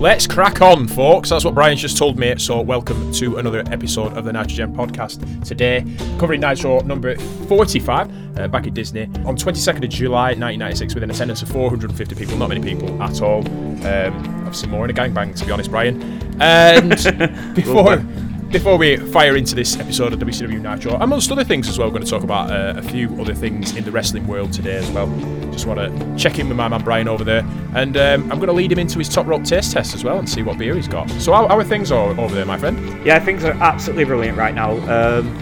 Let's crack on, folks. That's what Brian's just told me. So, welcome to another episode of the Nitrogen podcast. Today, covering Nitro number 45 uh, back at Disney on 22nd of July 1996 with an attendance of 450 people. Not many people at all. Um, obviously, more in a gangbang, to be honest, Brian. And before. Before we fire into this episode of WCW Nitro, amongst other things as well, we're going to talk about uh, a few other things in the wrestling world today as well. Just want to check in with my man Brian over there, and um, I'm going to lead him into his top rope taste test as well and see what beer he's got. So, how, how are things over there, my friend? Yeah, things are absolutely brilliant right now. Um,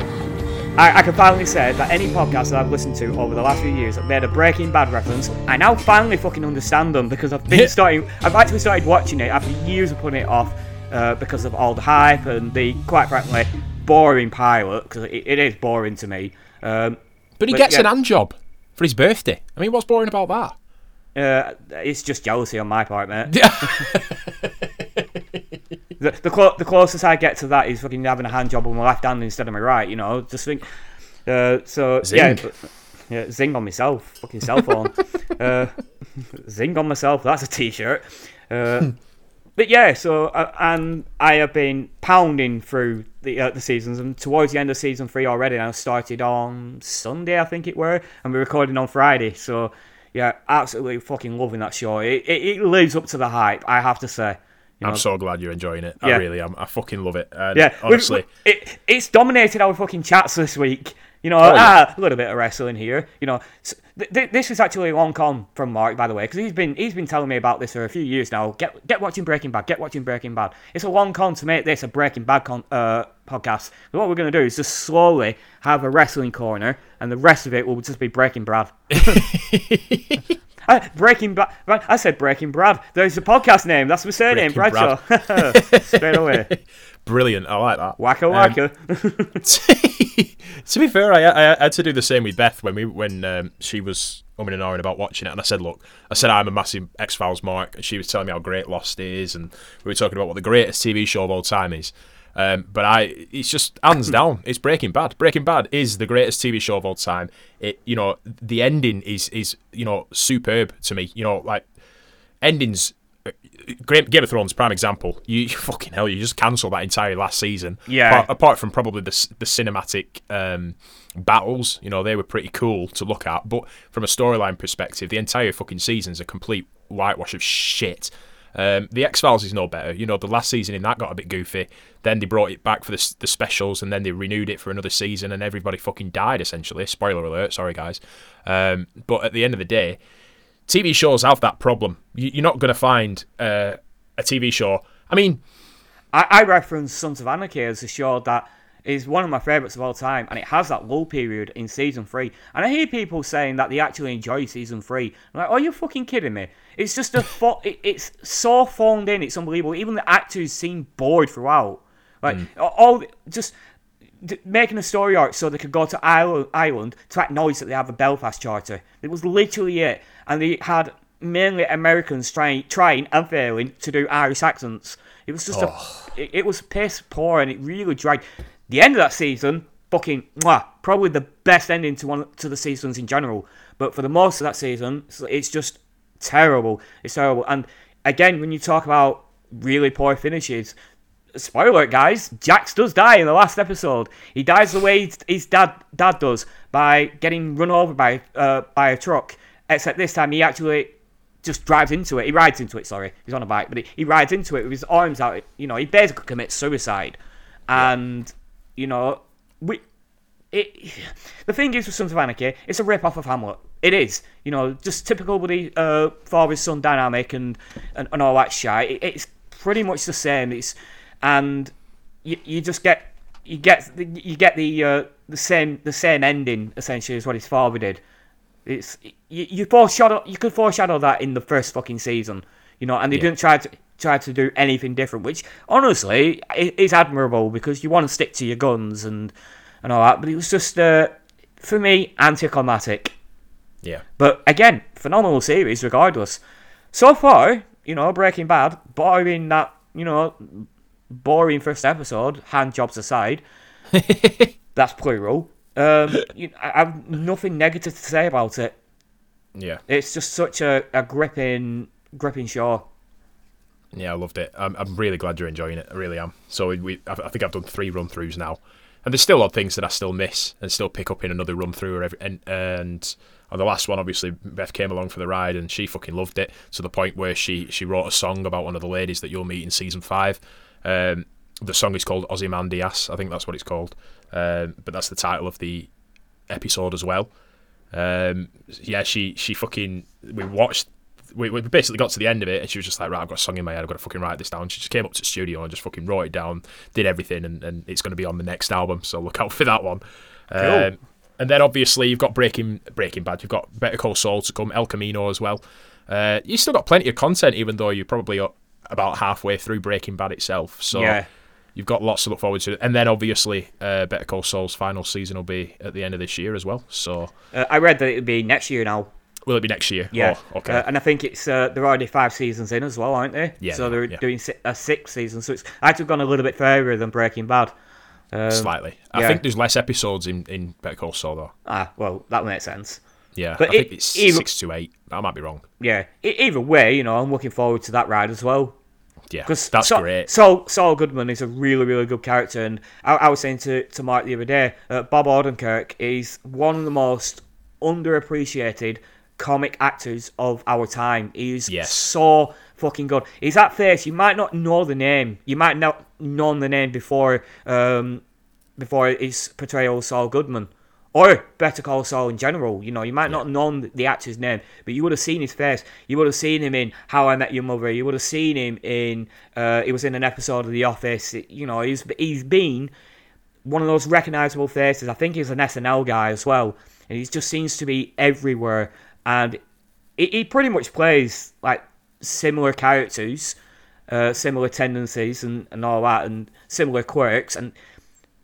I, I, can finally say that any podcast that I've listened to over the last few years that made a Breaking Bad reference, I now finally fucking understand them because I've been starting. I've actually started watching it after years of putting it off uh, because of all the hype and the quite frankly boring pilot because it, it is boring to me. Um, but he but, gets yeah. an hand job for his birthday. I mean, what's boring about that? Uh, it's just jealousy on my part, mate. the the, clo- the, closest I get to that is fucking having a hand job on my left hand instead of my right. You know, just think. Uh, so zing. yeah, but, yeah, zing on myself, fucking cell phone. uh, zing on myself. That's a t-shirt. But yeah, so uh, and I have been pounding through the uh, the seasons, and towards the end of season three already. I started on Sunday, I think it were, and we're recording on Friday. So yeah, absolutely fucking loving that show. It, it, it lives up to the hype, I have to say. You know? I'm so glad you're enjoying it. Yeah. I really am. I fucking love it. And yeah, honestly, it, it's dominated our fucking chats this week. You know, oh, yeah. ah, a little bit of wrestling here. You know, th- th- this is actually a long con from Mark, by the way, because he's been he's been telling me about this for a few years now. Get get watching Breaking Bad. Get watching Breaking Bad. It's a long con to make this a Breaking Bad con- uh, podcast. But what we're gonna do is just slowly have a wrestling corner, and the rest of it will just be Breaking Bad. Breaking Bad. I said Breaking Brad. There's a podcast name. That's my surname, Breaking Bradshaw. Straight away. Brilliant. I like that. Wacka wacka. Um, to be fair, I, I, had to do the same with Beth when we when um, she was umming and ahhing about watching it, and I said, "Look, I said I'm a massive X Files mark," and she was telling me how great Lost is, and we were talking about what the greatest TV show of all time is. Um, but I, it's just hands down, it's Breaking Bad. Breaking Bad is the greatest TV show of all time. It, you know, the ending is is you know superb to me. You know, like endings Game of Thrones, prime example. You fucking hell, you just cancel that entire last season. Yeah. Apart, apart from probably the the cinematic um, battles, you know, they were pretty cool to look at. But from a storyline perspective, the entire fucking season's a complete whitewash of shit. Um, the X Files is no better. You know, the last season in that got a bit goofy. Then they brought it back for the, the specials, and then they renewed it for another season, and everybody fucking died essentially. Spoiler alert, sorry guys. Um, but at the end of the day, TV shows have that problem. You're not going to find uh, a TV show. I mean, I, I reference Sons of Anarchy as a show that is one of my favourites of all time, and it has that lull period in season three. And I hear people saying that they actually enjoy season three. I'm like, are you fucking kidding me? It's just a fo- it, it's so phoned in, it's unbelievable. Even the actors seem bored throughout. Like mm. all just making a story arc so they could go to Ireland to acknowledge that they have a Belfast charter. It was literally it, and they had mainly Americans trying, trying and failing to do Irish accents. It was just oh. a, it, it, was piss poor, and it really dragged. The end of that season, fucking, mwah, probably the best ending to one to the seasons in general. But for the most of that season, it's just terrible. It's terrible, and again, when you talk about really poor finishes, spoiler alert, guys, Jax does die in the last episode. He dies the way his dad dad does by getting run over by uh, by a truck. Except this time he actually just drives into it. He rides into it. Sorry, he's on a bike, but he, he rides into it with his arms out. You know, he basically commits suicide. And yeah. you know, we. It, the thing is with Sons of Anarchy, it's a rip off of Hamlet. It is, you know, just typical with the uh, father son dynamic and, and, and all that shit. It, it's pretty much the same. It's and you, you just get you get the, you get the uh, the same the same ending essentially as what his father did. It's you, you foreshadow you could foreshadow that in the first fucking season, you know, and they yeah. didn't try to try to do anything different, which honestly is admirable because you want to stick to your guns and and all that. But it was just uh, for me anticlimactic. Yeah. But again, phenomenal series regardless. So far, you know, Breaking Bad, barring that, you know, boring first episode, hand jobs aside, that's plural. Um, you, I have nothing negative to say about it. Yeah, it's just such a, a gripping, gripping show. Yeah, I loved it. I'm, I'm really glad you're enjoying it. I really am. So we, I think I've done three run throughs now, and there's still odd things that I still miss and still pick up in another run through. Or every, and and on the last one, obviously Beth came along for the ride and she fucking loved it to the point where she she wrote a song about one of the ladies that you'll meet in season five. Um, the song is called Ozymandias. I think that's what it's called. Um, but that's the title of the episode as well. Um, yeah, she she fucking we watched. We, we basically got to the end of it, and she was just like, "Right, I've got a song in my head. I've got to fucking write this down." She just came up to the studio and just fucking wrote it down, did everything, and, and it's going to be on the next album. So look out for that one. Um, and then obviously you've got Breaking Breaking Bad. You've got Better Call Saul to come, El Camino as well. Uh, you still got plenty of content, even though you're probably about halfway through Breaking Bad itself. So Yeah. you've got lots to look forward to. And then obviously uh, Better Call Saul's final season will be at the end of this year as well. So Uh, I read that it would be next year now. will it be next year? Yeah. Oh, okay. Uh, and I think it's uh, they're already five seasons in as well, aren't they? Yeah, So they're yeah. doing a sixth season, so it's actually gone a little bit further than Breaking Bad. Um, Slightly. I yeah. think there's less episodes in, in Better Call Saul though. Ah, well, that makes sense. Yeah, But I think it's even- six to eight. I might be wrong. Yeah. Either way, you know, I'm looking forward to that ride as well. Yeah, Because that's Saul, great. Saul, Saul Goodman is a really, really good character, and I, I was saying to, to Mark the other day, uh, Bob Odenkirk is one of the most underappreciated comic actors of our time. He's Yes. so fucking good. He's that face. You might not know the name. You might not known the name before um, before his portrayal of Saul Goodman. Or Better Call Saul in general, you know, you might not have known the actor's name, but you would have seen his face. You would have seen him in How I Met Your Mother. You would have seen him in. Uh, he was in an episode of The Office. You know, he's he's been one of those recognizable faces. I think he's an SNL guy as well, and he just seems to be everywhere. And he, he pretty much plays like similar characters, uh, similar tendencies, and, and all that, and similar quirks. And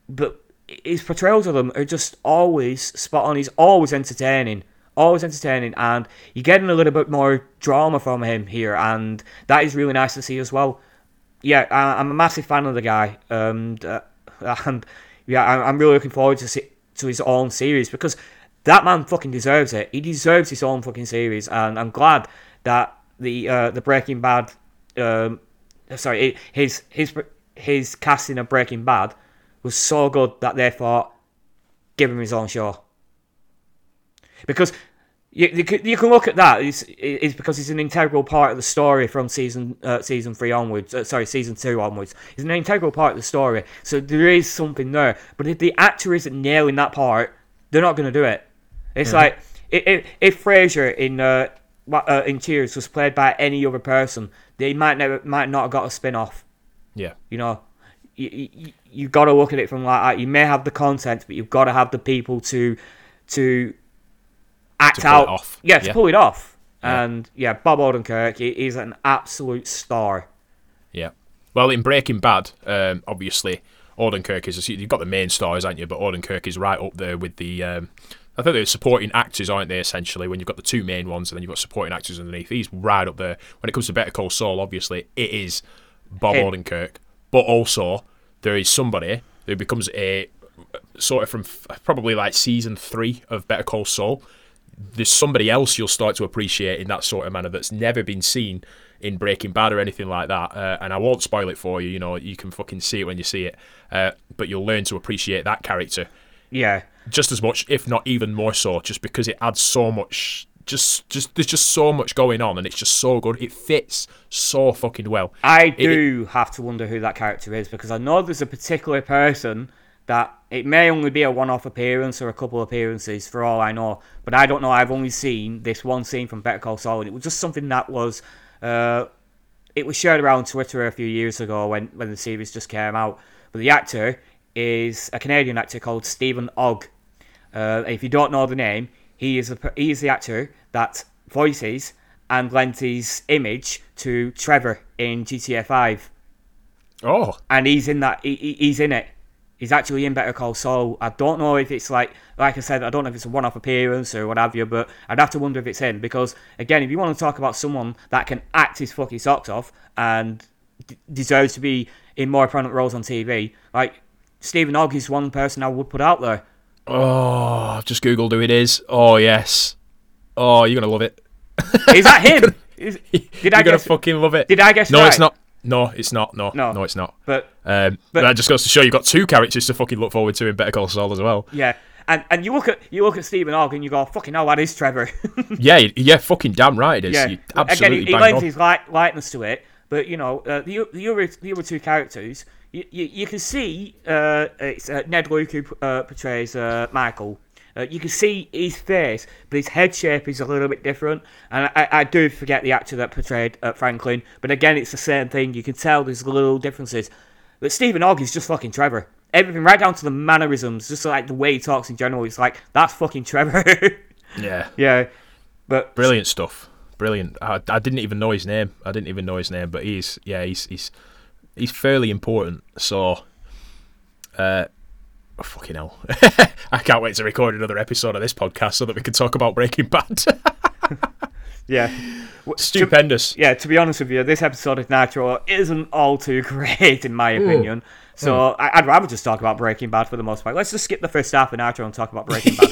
but his portrayals of them are just always spot on. He's always entertaining, always entertaining, and you're getting a little bit more drama from him here, and that is really nice to see as well. Yeah, I, I'm a massive fan of the guy, and uh, and yeah, I'm really looking forward to see, to his own series because that man fucking deserves it. He deserves his own fucking series, and I'm glad that the uh, the Breaking Bad, um, sorry, his his his casting of Breaking Bad was so good that they thought, give him his own show. Because you, you, can, you can look at that is is because he's an integral part of the story from season uh, season three onwards. Uh, sorry, season two onwards. He's an integral part of the story, so there is something there. But if the actor isn't nailing that part, they're not going to do it. It's like if if, Frasier in uh, uh, in Cheers was played by any other person, they might never might not have got a spin off. Yeah, You know, you, you, you got to look at it from like that. You may have the content, but you've got to have the people to to act To pull it out. off. Yeah, to Yeah. pull it off. Yeah. And yeah, Bob Odenkirk he's an absolute star. yeah. Well, in Breaking Bad, um, obviously Odenkirk is you've got the main stars, aren't you? But Odenkirk is right up there with the. Um, I think they're supporting actors, aren't they? Essentially, when you've got the two main ones, and then you've got supporting actors underneath. He's right up there. When it comes to Better Call Saul, obviously it is Bob Him. Odenkirk, but also there is somebody who becomes a sort of from f- probably like season three of Better Call Saul. There's somebody else you'll start to appreciate in that sort of manner that's never been seen in Breaking Bad or anything like that. Uh, and I won't spoil it for you. You know, you can fucking see it when you see it. Uh, but you'll learn to appreciate that character Yeah, just as much, if not even more so, just because it adds so much. Just, just there's just so much going on, and it's just so good. It fits so fucking well. I It- do have to wonder who that character is because I know there's a particular person that it may only be a one-off appearance or a couple appearances for all I know, but I don't know. I've only seen this one scene from Better Call Saul, and it was just something that was. Uh, it was shared around Twitter a few years ago when, when the series just came out. But the actor is a Canadian actor called Stephen Ogg. Uh, if you don't know the name, he is a, he is the actor that voices and lends his image to Trevor in GTA 5, Oh, and he's in that. He, he- he's in it. He's actually in Better Call Saul. I don't know if it's like, like I said, I don't know if it's a one-off appearance or what have you, but I'd have to wonder if it's him because, again, if you want to talk about someone that can act his fucking socks off and d- deserves to be in more prominent roles on TV, like Stephen Ogg is one person I would put out there. Oh! I've just googled who it is. Oh yes. Oh, you're gonna love it. Is that him? Is- You're did I gonna guess? fucking love it. Did I guess No, right? it's not. No, it's not. No, No. no, it's not. But Um, But- that just goes to show you've got two characters to fucking look forward to in Better Call Saul as well. yeah, and and you look at you look at Stephen and you go, fucking hell, that is Trevor. yeah, yeah, fucking damn right it is. yeah, You again, he, he lends on. his light, lightness to it. But you know, uh, the the other the other two characters, you you, you can see uh, it's uh, Ned Luke who uh, portrays uh, Michael. Uh, you can see his face, but his head shape is a little bit different. And I, I do forget the actor that portrayed uh, Franklin. But again, it's the same thing. You can tell there's little differences. But Stephen Ogg is just fucking Trevor. Everything right down to the mannerisms, just like the way he talks in general. It's like that's fucking Trevor. Yeah, yeah, but brilliant stuff. Brilliant. I, I didn't even know his name. I didn't even know his name, but he's yeah, he's he's he's fairly important. So, uh, oh, fucking hell, I can't wait to record another episode of this podcast so that we can talk about Breaking Bad. yeah. W- to- Stupendous. yeah, to be honest with you, this episode of Nitro isn't all too great in my opinion. So I, I'd rather just talk about Breaking Bad for the most part. Let's just skip the first half of Nitro and talk about Breaking Bad.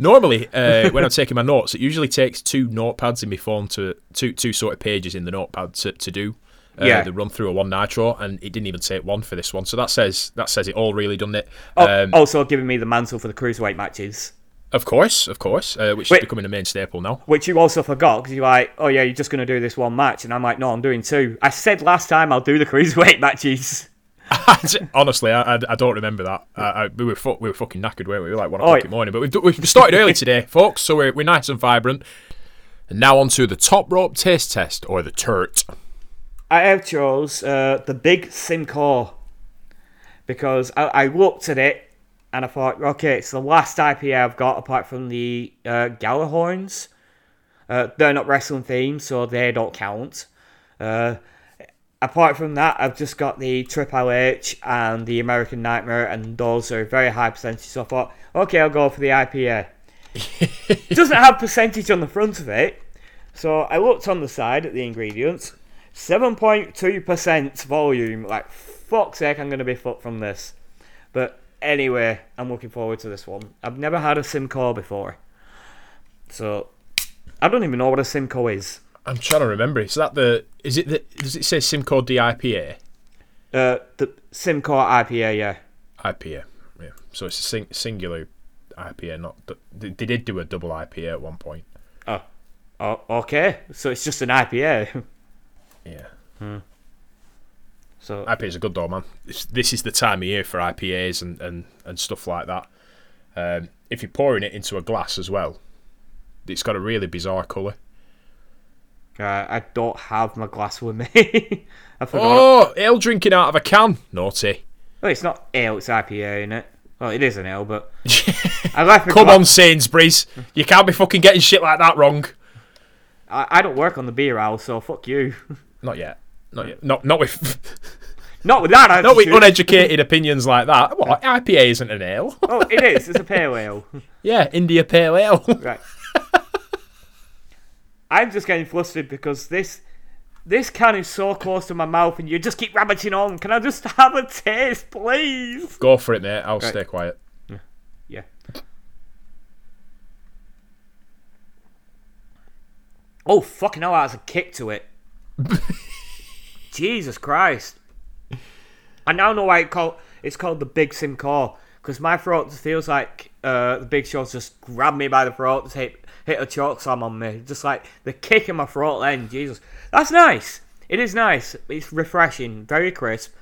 Normally, uh, when I'm taking my notes, it usually takes two notepads in my phone to two two sort of pages in the notepad to, to do. Uh, Yeah. the run through a one nitro, and it didn't even take one for this one. So that says that says it all really, doesn't it? Oh, Um, also giving me the mantle for the cruiserweight matches, Of course, of course, uh, which Wait. is becoming a main staple now. which you also forgot because you're like, oh yeah, you're just going to do this one match, and I'm like, no, I'm doing two. I said last time I'll do the cruiserweight matches. Honestly, I, I, don't remember that. I, I, we were fu- we were fucking knackered, weren't we? We were like one o'clock yeah. in the morning. But we've, do- we've started early today, folks, so we're, we're nice and vibrant. And now on to the top rope taste test, or the turt. I have chose uh, the Big Simcoe because I, I looked at it and I thought, okay, it's the last IPA I've got apart from the uh, Galahorns. Uh, they're not wrestling themed, so they don't count. Uh, apart from that, I've just got the Triple H and the American Nightmare, and those are very high percentage. So I thought, okay, I'll go for the IPA. it doesn't have percentage on the front of it, so I looked on the side at the ingredients. 7.2% volume. Like, fuck's sake, I'm going to be fucked from this. But anyway, I'm looking forward to this one. I've never had a Simcoe before. So, I don't even know what a Simcoe is. I'm trying to remember. Is that the? Is it the? Does it say Simcoe DIPA? Uh, the Simcoe IPA, yeah. IPA. Yeah. So it's a sing- singular IPA. Not the, they, they did do a double IPA at one point. Oh, oh, okay. So it's just an IPA. Yeah. so IPAs are good though, man. This, this is the time of year for IPAs and, and, and stuff like that. Um, if you're pouring it into a glass as well, it's got a really bizarre colour. uh, I don't have my glass with me. I forgot. Oh, ale drinking out of a can. Naughty. Well, it's not ale, it's IPA, isn't it? Well, it is an ale, but I left Come gla- on, Sainsbury's. You can't be fucking getting shit like that wrong. I, I don't work on the beer aisle, so fuck you. Not yet. Not yet. Not not with not with that attitude. not with uneducated opinions like that. What IPA isn't an ale. oh, it is. It's a pale ale. yeah, India Pale Ale. right. I'm just getting flustered because this this can is so close to my mouth, and you just keep rabbiting on. Can I just have a taste, please? Go for it, mate. I'll Right. stay quiet. Yeah. Oh fucking hell! That has a kick to it. Jesus Christ! I now know why it called it's called the Big Simcoe because my throat feels like uh, the Big Show's just grabbed me by the throat, just hit hit a choke slam on me, just like the kick in my throat. Then Jesus, that's nice. It is nice. It's refreshing, very crisp,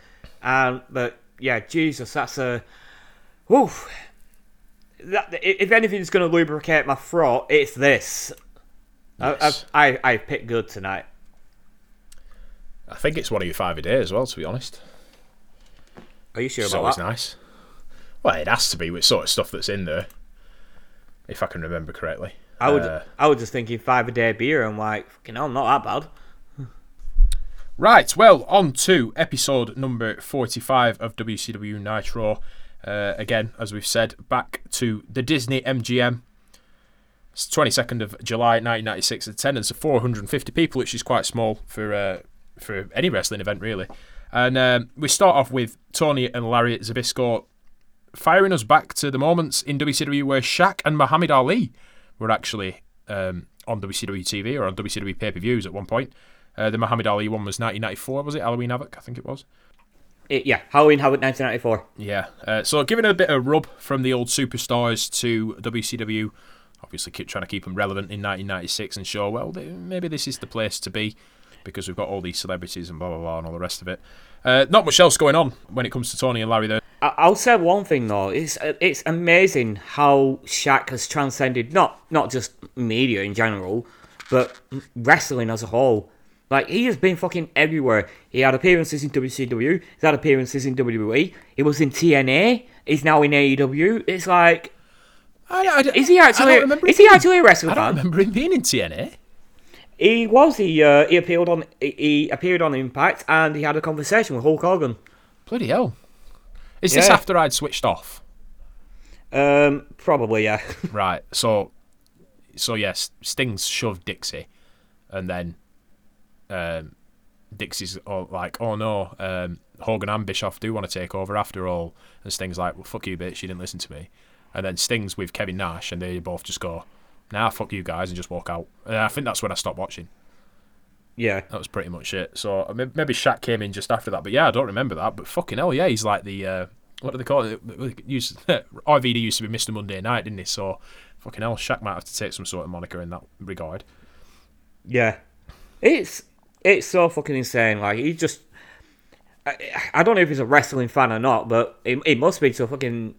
and but yeah, Jesus, that's a. Oof. That, if anything's going to lubricate my throat, it's this. Yes. I, I, I picked good tonight. I think it's one of your five a day as well, to be honest. Are you sure It's about always that? nice. Well, it has to be with sort of stuff that's in there, if I can remember correctly. I would Uh, I was just thinking five a day beer. I'm like, fucking hell, not that bad. Right, well, on to episode number 45 of WCW Nitro. Uh, again, as we've said, back to the Disney MGM. It's 22nd of July 1996. Attendance of 450 people, which is quite small for uh, for any wrestling event, really. And um, we start off with Tony and Larry Zbyszko firing us back to the moments in WCW where Shaq and Muhammad Ali were actually um, on WCW TV or on WCW pay per views at one point. Uh, the Muhammad Ali one was 1994, was it? Halloween Havoc, I think it was. It, yeah, Halloween Havoc 1994. Yeah. Uh, so giving a bit of rub from the old superstars to WCW. Obviously, keep trying to keep them relevant in 1996 and show well maybe this is the place to be because we've got all these celebrities and blah blah blah and all the rest of it. Uh, not much else going on when it comes to Tony and Larry. There. I'll say one thing though. It's it's amazing how Shaq has transcended not not just media in general, but wrestling as a whole. Like he has been fucking everywhere. He had appearances in WCW. He's had appearances in WWE. He was in TNA. He's now in AEW. It's like, I, I, is he actually? Is he actually a wrestling I don't fan? remember him being in TNA. He was. He uh, he appeared on he, appeared on Impact and he had a conversation with Hulk Hogan. Bloody hell! Is this after I'd switched off? Um, probably yeah. Right. So, so yes, Sting's shoved Dixie, and then um, Dixie's all like, "Oh no, um, Hogan and Bischoff do want to take over after all," and Sting's like, "Well, fuck you, bitch, you didn't listen to me." And then Sting's with Kevin Nash, and they both just go, "Nah, fuck you guys," and just walk out. And I think that's when I stopped watching. yeah. That was pretty much it. So maybe Shaq came in just after that, but yeah, I don't remember that. But fucking hell, yeah, he's like the uh, what do they call it? Used RVD used to be Mr. Monday Night, didn't he? So fucking hell, Shaq might have to take some sort of moniker in that regard. Yeah, it's it's so fucking insane. Like he just, I, I don't know if he's a wrestling fan or not, but he, he must be to fucking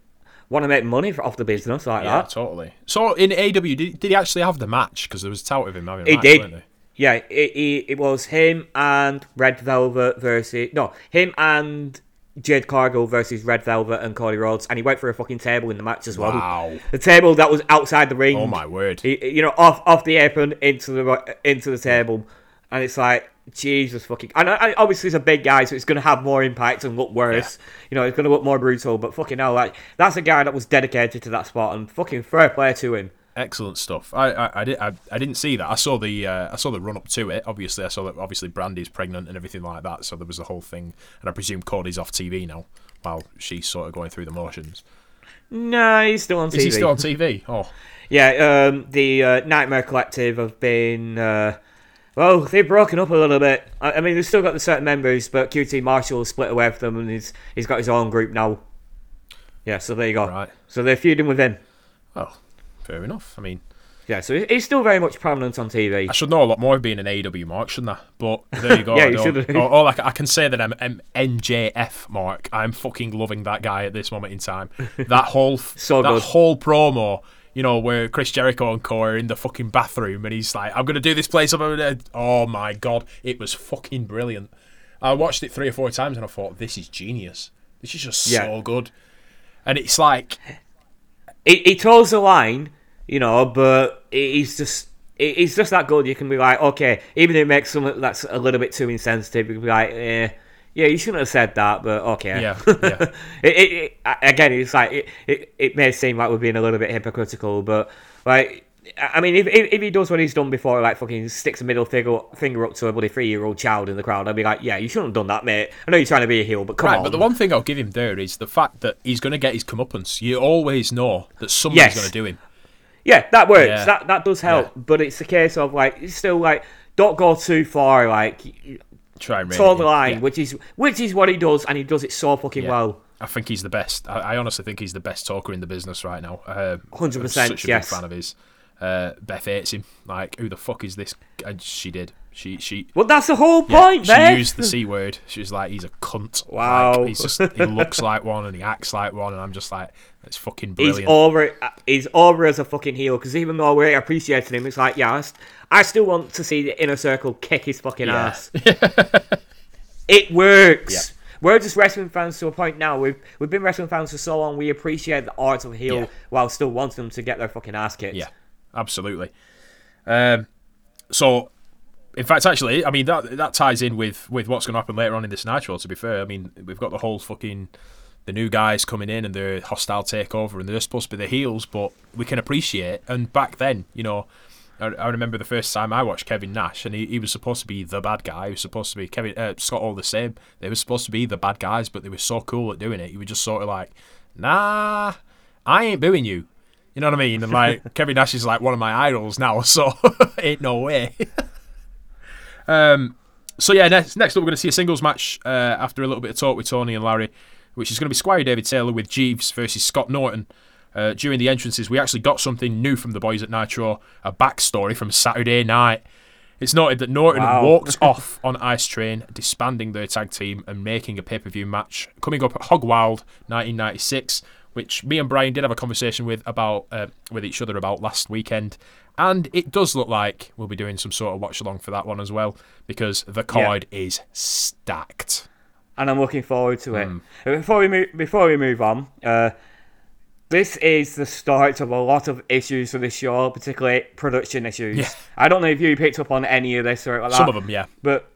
want to make money for, off the business like that. Yeah, that. totally. So in AW, did, did he actually have the match? Because there was tout of him having a He match, did. Yeah, it, it, it was him and Red Velvet versus no him and Jade Cargill versus Red Velvet and Cody Rhodes, and he went for a fucking table in the match as well. Wow. The table that was outside the ring. Oh my word. He, you know, off off the apron into the into the table, and it's like Jesus fucking. And, and obviously, he's a big guy, so it's going to have more impact and look worse. You know, it's going to look more brutal. But fucking hell, like that's a guy that was dedicated to that spot, and fucking fair play to him. Excellent stuff. I I, I, did, I, I didn't see that. I saw the uh, I saw the run up to it. Obviously, I saw that obviously Brandi's pregnant and everything like that. So there was a whole thing, and I presume Cody's off TV now while she's sort of going through the motions. No, he's still on TV. Is he still on TV? Oh, Yeah, um, the uh, Nightmare Collective have been. Uh, well, they've broken up a little bit. I, I mean, they've still got the certain members, but QT Marshall split away from them, and he's he's got his own group now. Yeah, so there you go. Right. So they're feuding with him. well, fair enough. I mean, Yeah, so he- he's still very much prominent on TV. I should know a lot more of being an AEW mark, shouldn't I? But there you go. Yeah, I you should. All, all I, I can say that I'm, I'm MJF mark. I'm fucking loving that guy at this moment in time. That whole So that good. whole promo, you know, where Chris Jericho and Co are in the fucking bathroom and he's like, "I'm gonna do this place up over. Oh my god, it was fucking brilliant. I watched it three or four times and I thought, "This is genius. This is just Yeah. so good." And it's like, He, he toes the line, you know, but he's just he's just that good. You can be like, okay, even if it makes something that's a little bit too insensitive, you can be like, eh, yeah, you shouldn't have said that, but okay. Yeah, yeah. it, it, it, again, it's like it, it, it may seem like we're being a little bit hypocritical, but like. I mean, if, if, if he does what he's done before, like fucking sticks a middle finger, finger up to a bloody three year old child in the crowd, I'd be like, yeah, you shouldn't have done that, mate. I know you're trying to be a heel, but come Right, on. but the one thing I'll give him there is the fact that he's going to get his comeuppance. You always know that someone's Yes. going to do him. Yeah, that works. Yeah. That that does help. Yeah. But it's a case of like still like don't go too far. Like Try and toe the line, Yeah. which is which is what he does, and he does it so fucking Yeah. well. I think he's the best. I, I honestly think he's the best talker in the business right now. Uh, 100%, Such a yes. big fan of his. Uh, Beth hates him. Like, who the fuck is this? And she did. She she. Well, that's the whole yeah, point, she used the c word. She was like, "He's a cunt." Wow. Like, he's just he looks like one and he acts like one, and I'm just like, "It's fucking He's brilliant." over. He's over as a fucking heel because even though we're appreciating him, it's like yeah, I, s- I still want to see the inner circle kick his fucking Yeah. ass. it works. Yeah. We're just wrestling fans to a point now. We've we've been wrestling fans for so long. We appreciate the art of heel Yeah. while still wanting them to get their fucking ass kicked. Yeah, absolutely. Um, so, in fact, actually, I mean that that ties in with with what's going to happen later on in this Nitro. To be fair, I mean we've got the whole fucking the new guys coming in and the hostile takeover, and they're supposed to be the heels, but we can appreciate. And back then, you know. I I remember the first time I watched Kevin Nash, and he, he was supposed to be the bad guy. He was supposed to be Kevin uh, Scott all the same. They were supposed to be the bad guys, but they were so cool at doing it. You were just sort of like, nah, I ain't booing you. You know what I mean? And like Kevin Nash is like one of my idols now, so ain't no way. um, so yeah, next next up we're going to see a singles match uh, after a little bit of talk with Tony and Larry, which is going to be Squire David Taylor with Jeeves versus Scott Norton. Uh, during the entrances, we actually got something new from the boys at Nitro, a backstory from Saturday night. It's noted that Norton Wow. walked off on Ice Train, disbanding their tag team and making a pay per view match coming up at Hog Wild 1996, which me and Brian did have a conversation with about uh, with each other about last weekend. And it does look like we'll be doing some sort of watch along for that one as well, because the card is stacked. And I'm looking forward to it. Uh, Before we move, before we move on, uh, this is the start of a lot of issues for this show, particularly production issues. Yeah. I don't know if you picked up on any of this or like Some that, of them, yeah. but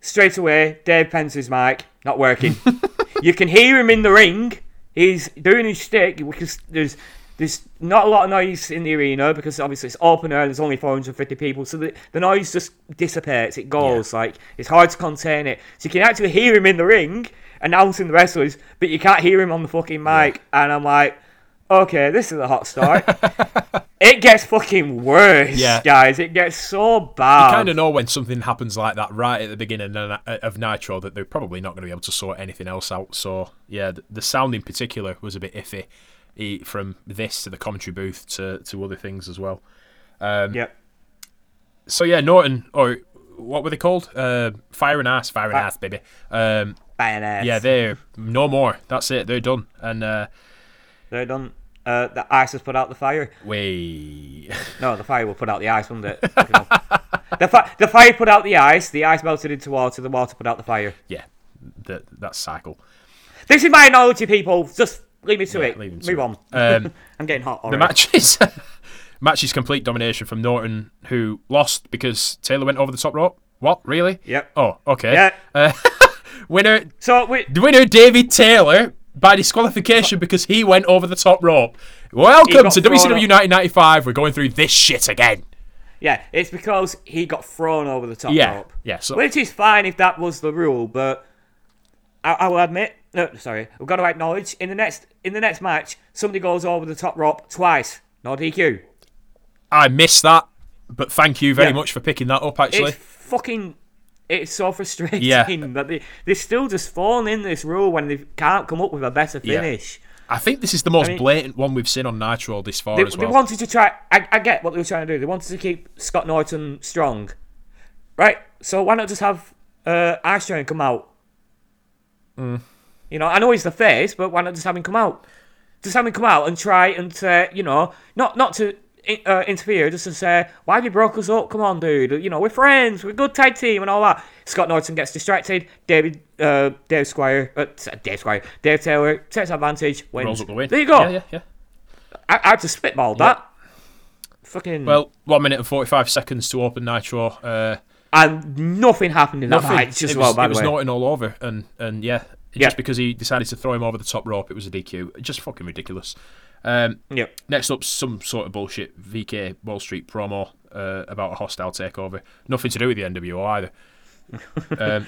straight away, Dave Penzer's mic not working. you can hear him in the ring. He's doing his stick because there's there's not a lot of noise in the arena because obviously it's open air. There's only 450 people, so the, the noise just dissipates. It goes like it's hard to contain it. So you can actually hear him in the ring announcing the wrestlers, but you can't hear him on the fucking mic. And I'm like, okay, this is a hot start. it gets fucking worse, Yeah. guys. It gets so bad. You kind of know when something happens like that right at the beginning of uh, of Nitro that they're probably not going to be able to sort anything else out. So yeah, the, the sound in particular was a bit iffy from this to the commentary booth to to other things as well. Yep. So yeah, Norton or what were they called? Uh, Fire and Ass, Fire and Ass, baby. Um, Bayonets. yeah, they're no more. That's it. They're done. And uh, They're done. Uh, the ice has put out the fire. we No, the fire will put out the ice, won't it? The, fi- the fire put out the ice, the ice melted into water, the water put out the fire. yeah, that that cycle. This is my analogy, people. Just leave me to Yeah, it. leave him to Move it. on. Um, I'm getting hot the already. match is match is complete domination from Norton, who lost because Taylor went over the top rope. What really? Yep. Oh, okay. Yeah. Uh, winner, So, we, the winner, David Taylor by disqualification because he went over the top rope. Welcome to WCW 1995. We're going through this shit again. yeah, it's because he got thrown over the top Yeah, rope. yeah, so- Which is fine if that was the rule, but I, I will admit, no, sorry, we've got to acknowledge in the next in the next match, somebody goes over the top rope twice. No DQ. I missed that, but thank you very Yeah. much for picking that up. Actually, It's fucking. It's so frustrating Yeah. that they they still just falling in this rule when they can't come up with a better Yeah. finish. I think this is the most mean- blatant one we've seen on Nitro this far They, as they wanted to try. I, I get what they were trying to do. They wanted to keep Scott Norton strong, right? So why not just have uh, Ice Train come out? Mm. You know, I know he's the face, but why not just have him come out? Just have him come out and try and say, you know, not not to uh, interfere, just to say, why have you broke us up? Come on, dude. You know, we're friends, we're a good tag team, and all that. Scott Norton gets distracted. David, uh, Dave Squire, uh, Dave Squire, Dave Taylor takes advantage. Wins. Rolls up the win. There you go. Yeah, yeah, yeah. I, I just spitballed that. Fucking. Well, one minute and forty-five seconds to open Nitro. Uh, and nothing happened in that nothing. match as it well, was, by it was way. All over, and and yeah, Yeah. just because he decided to throw him over the top rope, it was a DQ. Just fucking ridiculous. Um, Yep. next up, some sort of bullshit VK Wall Street promo uh, about a hostile takeover. Nothing to do with the NWO either. um,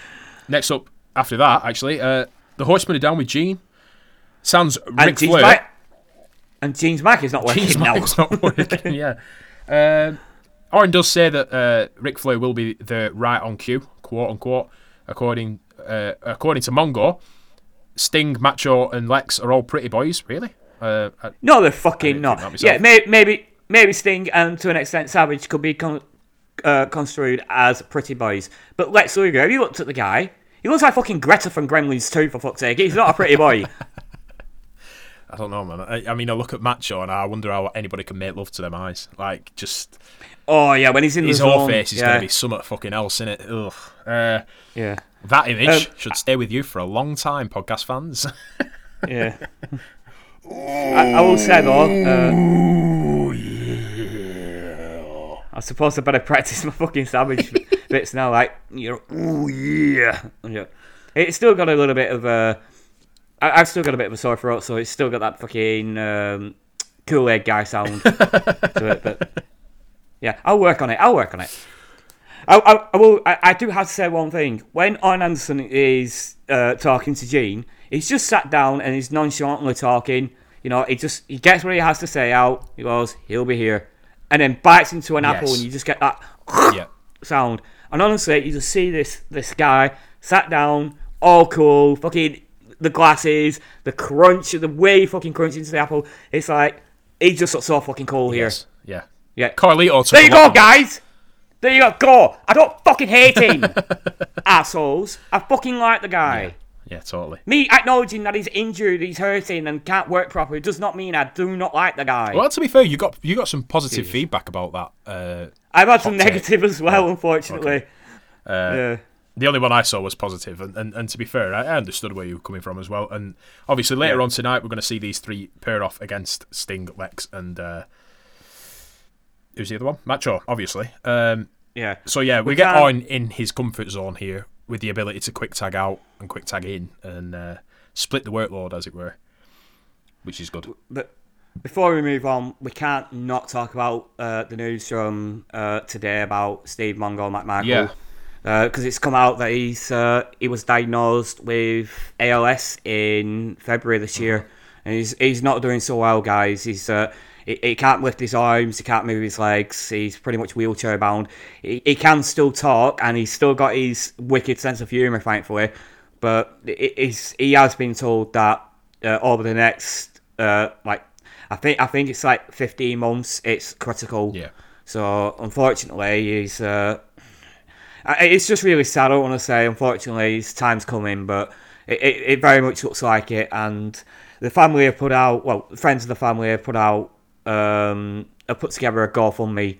next up, after that, actually, uh, the Horsemen are down with Gene. Sounds And Ric Flair. Mack. And James mic is not working Gene's now. mic's not working. yeah. Um, Arn does say that uh, Ric Flair will be the right on cue, quote unquote, according uh, according to Mongo. Sting, Macho, and Lex are all pretty boys. Really? Uh, uh, No, they're fucking didn't not. think that Yeah, may, maybe maybe Sting and to an extent Savage could be con- uh, construed as pretty boys. But Lex Luger, have you looked at the guy? He looks like fucking Greta from Gremlins 2, for fuck's sake. He's not a pretty boy. I don't know, man. I, I mean, I look at Macho and I wonder how anybody can make love to them eyes. Like, just oh, yeah, when he's in his the whole face is yeah, going to be something fucking else in it. Ugh. Uh, Yeah, that image Um, should stay with you for a long time, podcast fans. yeah. I, I will say, though... Uh, I suppose I better practice my fucking Savage bits now, like, you know, yeah. yeah. It's still got a little bit of a... I, I've still got a bit of a sore throat, so it's still got that fucking um, Kool-Aid guy sound to it, but... Yeah, I'll work on it. I'll work on it. I, I, I will. I, I do have to say one thing. When Arn Anderson is uh, talking to Gene, he's just sat down and he's nonchalantly talking. You know, he just he gets what he has to say out. He goes, he'll be here, and then bites into an apple, and you just get that Yeah. sound. And honestly, you just see this this guy sat down, all cool, fucking the glasses, the crunch, the way he fucking crunches into the apple. It's like he just looks so fucking cool here. Yeah. Yeah. Carlito took There you go, guys. There you go. Go. I don't fucking hate him, assholes. I fucking like the guy. Yeah, totally. Me acknowledging that he's injured, he's hurting, and can't work properly does not mean I do not like the guy. Well, to be fair, you got you got some positive feedback about that. Uh, I've had some negative as well, unfortunately. uh, Yeah. the only one I saw was positive, and, and, and to be fair, I, I understood where you were coming from as well. And obviously, later Yeah. on tonight, we're going to see these three pair off against Sting, Lex, and uh, who's the other one? Macho, obviously. Um, Yeah. so yeah, we, We get on in his comfort zone here with the ability to quick tag out and quick tag in and uh, split the workload, as it were, which is good. But before we move on, we can't not talk about uh, the news from uh, today about Steve Mongo McMichael. Yeah. Because it's come out that he's uh, he was diagnosed with ALS in February this year, and he's he's not doing so well, guys. He's uh, he, he can't lift his arms, he can't move his legs. He's pretty much wheelchair bound. He, he can still talk, and he's still got his wicked sense of humour, thankfully. But it, he has been told that uh, over the next uh, like I think I think it's like 15 months. It's critical. Yeah. So unfortunately, he's. Uh, it's just really sad. I don't want to say. Unfortunately, his time's coming, but it, it, it very much looks like it. And the family have put out. Well, friends of the family have put out. Um, have put together a GoFundMe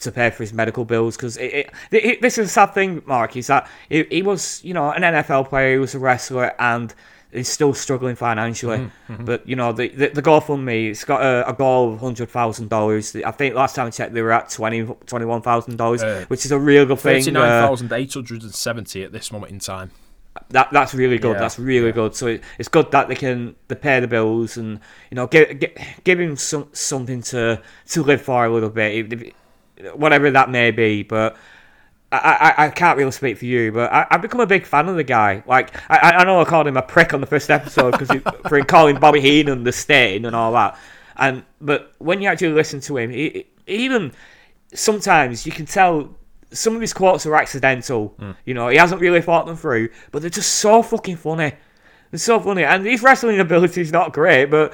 to pay for his medical bills because this is a sad thing, Mark. Is that he, he was, you know, an NFL player, he was a wrestler, and he's still struggling financially. But you know, the the, the GoFundMe, it's got a, a goal of hundred thousand dollars. I think last time I checked, they were at twenty twenty one thousand dollars, Uh, which is a real good thing. Uh, thousand eight hundred and seventy at this moment in time. That that's really good. Yeah, That's really good. So it, it's good that they can they pay the bills and you know give give, give him some something to to live for a little bit, whatever that may be. But I, I, I can't really speak for you, but I, I've become a big fan of the guy. Like I, I know I called him a prick on the first episode because for calling Bobby Heenan the stain and all that. And but when you actually listen to him, he- even sometimes you can tell some of his quotes are accidental. Hmm. You know, he hasn't really thought them through, but they're just so fucking funny. They're so funny, and his wrestling ability is not great, but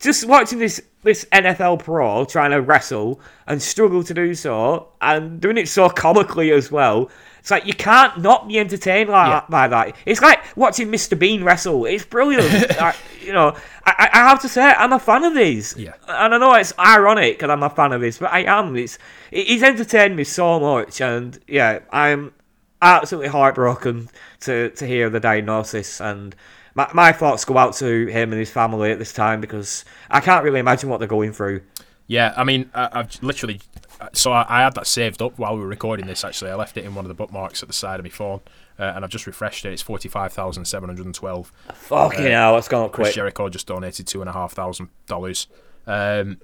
just watching this this NFL pro trying to wrestle and struggle to do so, and doing it so comically as well. It's like you can't not be entertained like Yeah. that, by that. It's like watching Mr. Bean wrestle. It's brilliant. I, you know, I, I have to say I'm a fan of these. Yeah. And I know it's ironic because I'm a fan of this, but I am. It's he's entertained me so much, and yeah, I'm absolutely heartbroken to to hear the diagnosis. And my my thoughts go out to him and his family at this time because I can't really imagine what they're going through. Yeah, I mean, I, I've literally. Uh, so I, I had that saved up while we were recording this. Actually, I left it in one of the bookmarks at the side of my phone, uh, and I've just refreshed it. It's forty-five thousand seven hundred and twelve. Fucking hell, it's gone up Chris. Jericho just donated two and a half thousand dollars, um,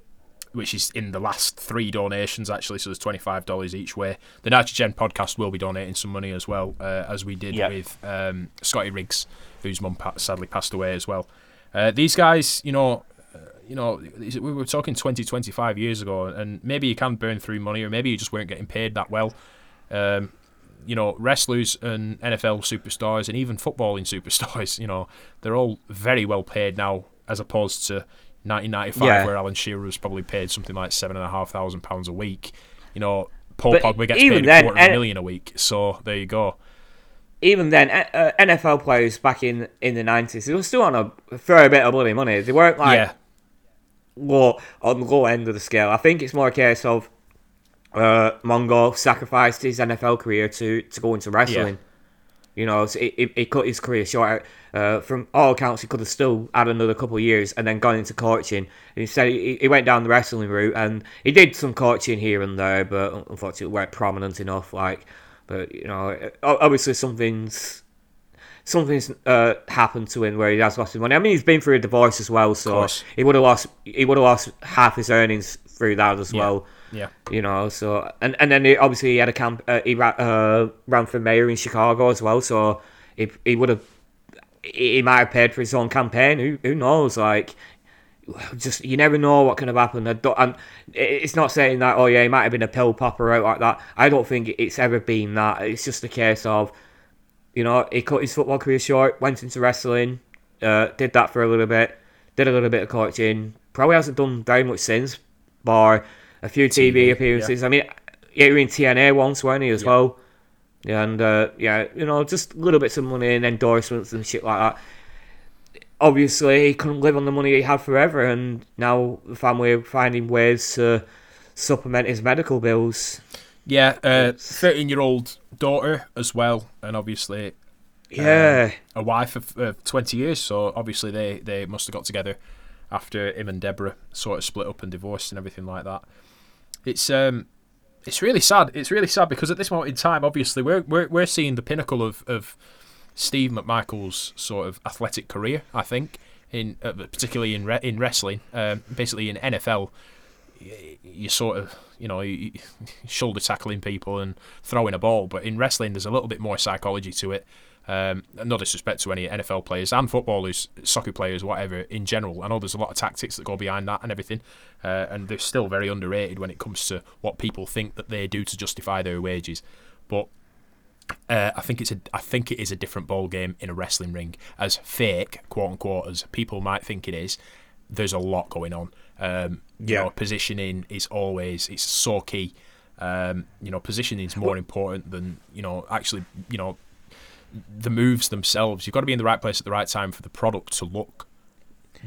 which is in the last three donations actually. So there's twenty-five dollars each way. The Nitrogen podcast will be donating some money as well, uh, as we did Yeah. with um, Scotty Riggs, whose mum sadly passed away as well. Uh, these guys, you know, uh, you know, we were talking 20, 25 years ago, and maybe you can burn through money, or maybe you just weren't getting paid that well. Um, you know, wrestlers and NFL superstars, and even footballing superstars, you know, they're all very well paid now, as opposed to 1995, Yeah. where Alan Shearer was probably paid something like seven and a half thousand pounds a week. You know, Paul But Pogba gets paid then, a quarter of a million a week. So there you go. Even then, uh, NFL players back in, in the nineties, they were still on a fair bit of bloody money. They weren't like yeah, low on the low end of the scale. I think it's more a case of uh, Mongo sacrificed his NFL career to, to go into wrestling. You know, so he, he, he cut his career short. Uh, from all accounts, he could have still had another couple of years and then gone into coaching. Instead, he, he went down the wrestling route and he did some coaching here and there, but unfortunately, weren't prominent enough. Like, but you know, obviously something's something's uh, happened to him where he has lost his money. I mean, he's been through a divorce as well, so he would have lost he would have lost half his earnings through that as well. Yeah. You know, so and and then he, obviously he had a camp. Uh, he ra- uh, ran for mayor in Chicago as well, so he he would have he might have paid for his own campaign. Who who knows? Like just you never know what can have happened. And it's not saying that oh yeah, he might have been a pill popper out like that. I don't think it's ever been that. It's just a case of you know he cut his football career short, went into wrestling, uh, did that for a little bit, did a little bit of coaching. Probably hasn't done very much since, bar a few TV, TV appearances. Yeah. I mean, he was in TNA once, weren't he as yeah. well? And uh, yeah, you know, just little bits of money and endorsements and shit like that obviously he couldn't live on the money he had forever, and now the family are finding ways to supplement his medical bills. Yeah, uh, thirteen-year-old daughter as well, and obviously, uh, yeah, a wife of uh, twenty years. So obviously they they must have got together after him and Debra sort of split up and divorced and everything like that. It's um, it's really sad. It's really sad because at this moment in time, obviously, we're we're we're seeing the pinnacle of of Steve McMichael's sort of athletic career. I think in uh, particularly in re- in wrestling, um, basically in NFL, you sort of you know shoulder tackling people and throwing a ball, but in wrestling there's a little bit more psychology to it. Um, no disrespect to any NFL players and footballers, soccer players, whatever in general. I know there's a lot of tactics that go behind that and everything, uh, and they're still very underrated when it comes to what people think that they do to justify their wages. But uh, I think it's a I think it is a different ball game in a wrestling ring. As fake, quote unquote, as people might think it is, there's a lot going on. Um, yeah. You know, positioning is always it's so key. Um, you know, positioning is more important than you know actually you know the moves themselves. You've got to be in the right place at the right time for the product to look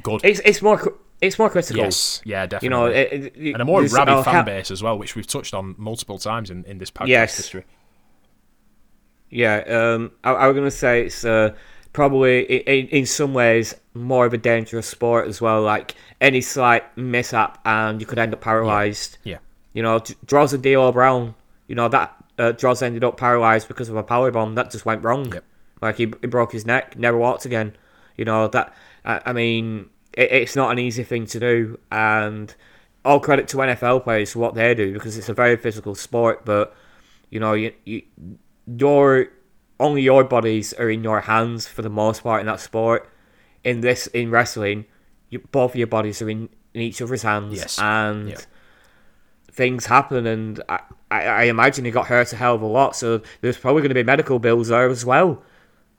good. It's it's more it's more critical. Yes, yeah, definitely. You know, it, it, and a more rabid fan base as well, which we've touched on multiple times in, in this podcast yes. history. Yeah, um, I, I was going to say it's uh, probably in, in some ways more of a dangerous sport as well. Like any slight mishap and you could end up paralyzed. Yeah. yeah. You know, Droz and D'Lo Brown. You know that uh, Droz ended up paralyzed because of a power bomb that just went wrong. Yep. Like he, he broke his neck, never walked again. You know that. I, I mean, it, it's not an easy thing to do, and all credit to NFL players for what they do because it's a very physical sport. But you know, you, you your only your bodies are in your hands for the most part in that sport. In this, in wrestling, you, both your bodies are in, in each other's hands, yes. and yeah. things happen. And I, I, I imagine he got hurt a hell of a lot, so there's probably going to be medical bills there as well.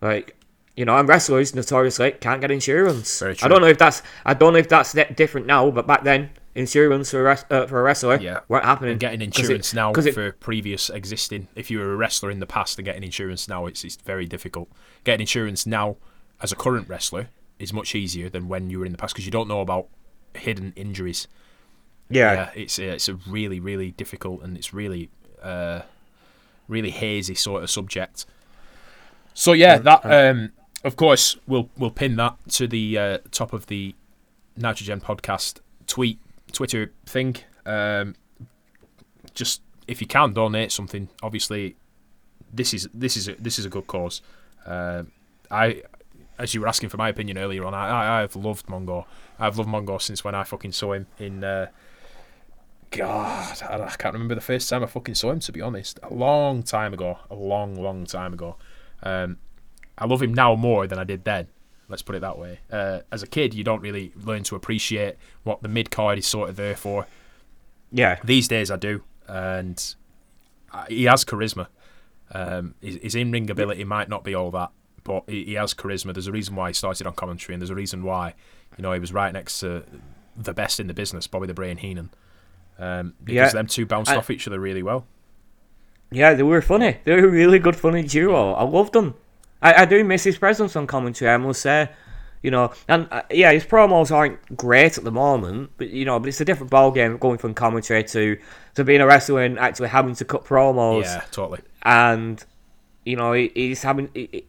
Like, you know, and wrestlers notoriously can't get insurance. I don't know if that's I don't know if that's different now, but back then insurance for a, res- uh, for a wrestler yeah. weren't happening. And getting insurance it, now for previous existing. If you were a wrestler in the past and getting insurance now, it's, it's very difficult. Getting insurance now as a current wrestler is much easier than when you were in the past because you don't know about hidden injuries. Yeah, yeah it's it's a really really difficult and it's really uh, really hazy sort of subject. So yeah, that um, of course we'll we'll pin that to the uh, top of the Nitrogen podcast tweet Twitter thing. Um, just if you can donate something, obviously this is this is a, this is a good cause. Uh, I, as you were asking for my opinion earlier on, I, I have loved Mongo. I've loved Mongo since when I fucking saw him in. Uh, God, I, I can't remember the first time I fucking saw him. To be honest, a long time ago, a long, long time ago. Um, I love him now more than I did then. Let's put it that way. Uh, as a kid, you don't really learn to appreciate what the mid card is sort of there for. Yeah. These days, I do, and he has charisma. Um, his, his in ring ability might not be all that, but he, he, has charisma. There's a reason why he started on commentary, and there's a reason why, you know, he was right next to the best in the business, Bobby the Brain Heenan. Um, because yeah. them two bounced I, off each other really well. Yeah, they were funny. They were a really good, funny duo. I loved them. I, I do miss his presence on commentary, I must say. You know, and uh, yeah, his promos aren't great at the moment, but you know, but it's a different ball game going from commentary to to being a wrestler and actually having to cut promos. Yeah, totally. And you know, he, he's having he,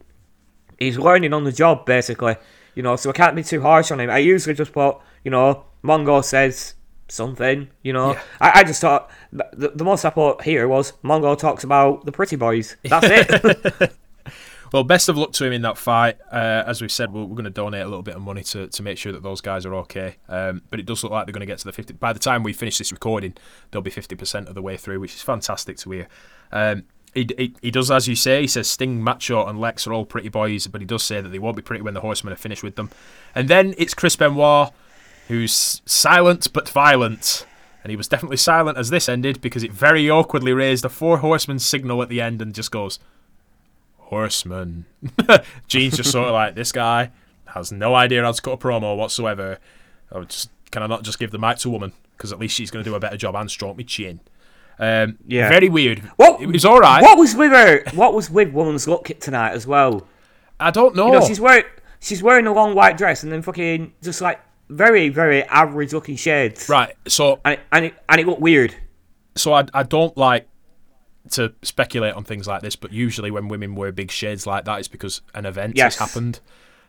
he's learning on the job basically. You know, so I can't be too harsh on him. I usually just put, you know, Mongo says something. You know, yeah. I, I just thought the, the most I put here was Mongo talks about the pretty boys. That's it. Well, best of luck to him in that fight. Uh, as we've said, we're, we're, going to donate a little bit of money to, to make sure that those guys are okay. Um, but it does look like they're going to get to the 50. By the time we finish this recording, they'll be 50% of the way through, which is fantastic to hear. Um, he, he, he, does, as you say, he says Sting, Macho, and Lex are all pretty boys, but he does say that they won't be pretty when the Horsemen are finished with them. And then it's Chris Benoit who's silent but violent. And he was definitely silent as this ended because it very awkwardly raised a four horsemen signal at the end and just goes, Horseman. Gene's just sort of like, this guy has no idea how to cut a promo whatsoever. I would just can I not just give the mic to a woman because at least she's going to do a better job and stroke me chin. Um, Yeah. very weird. What It was all right. What was with her? What was with woman's look tonight as well? I don't know. You know, she's wearing she's wearing a long white dress and then fucking just like very very average looking shades. right. So And it, and it and it looked weird. so I, I don't like to speculate on things like this, but usually when women wear big shades like that, it's because an event Yes. has happened.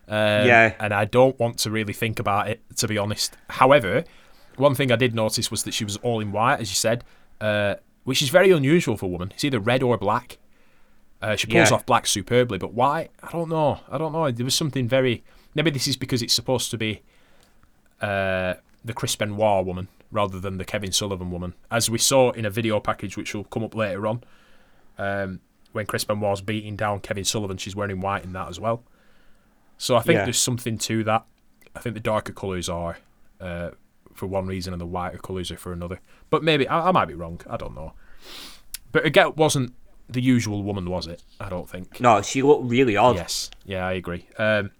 Um, Yeah. And I don't want to really think about it, to be honest. However, one thing I did notice was that she was all in white, as you said, uh, which is very unusual for a woman. It's either red or black. Uh, she pulls Yeah. off black superbly, but white, I don't know. I don't know. There was something very. Maybe this is because it's supposed to be uh, the Chris Benoit woman rather than the Kevin Sullivan woman, as we saw in a video package which will come up later on. Um, when Chris Benoit's beating down Kevin Sullivan, she's wearing white in that as well. So I think Yeah. there's something to that. I think the darker colours are uh, for one reason and the whiter colours are for another. But maybe I, I might be wrong. I don't know. But again, it wasn't the usual woman, was it? I don't think. No, she looked really odd. Yes. Yeah, I agree. Um,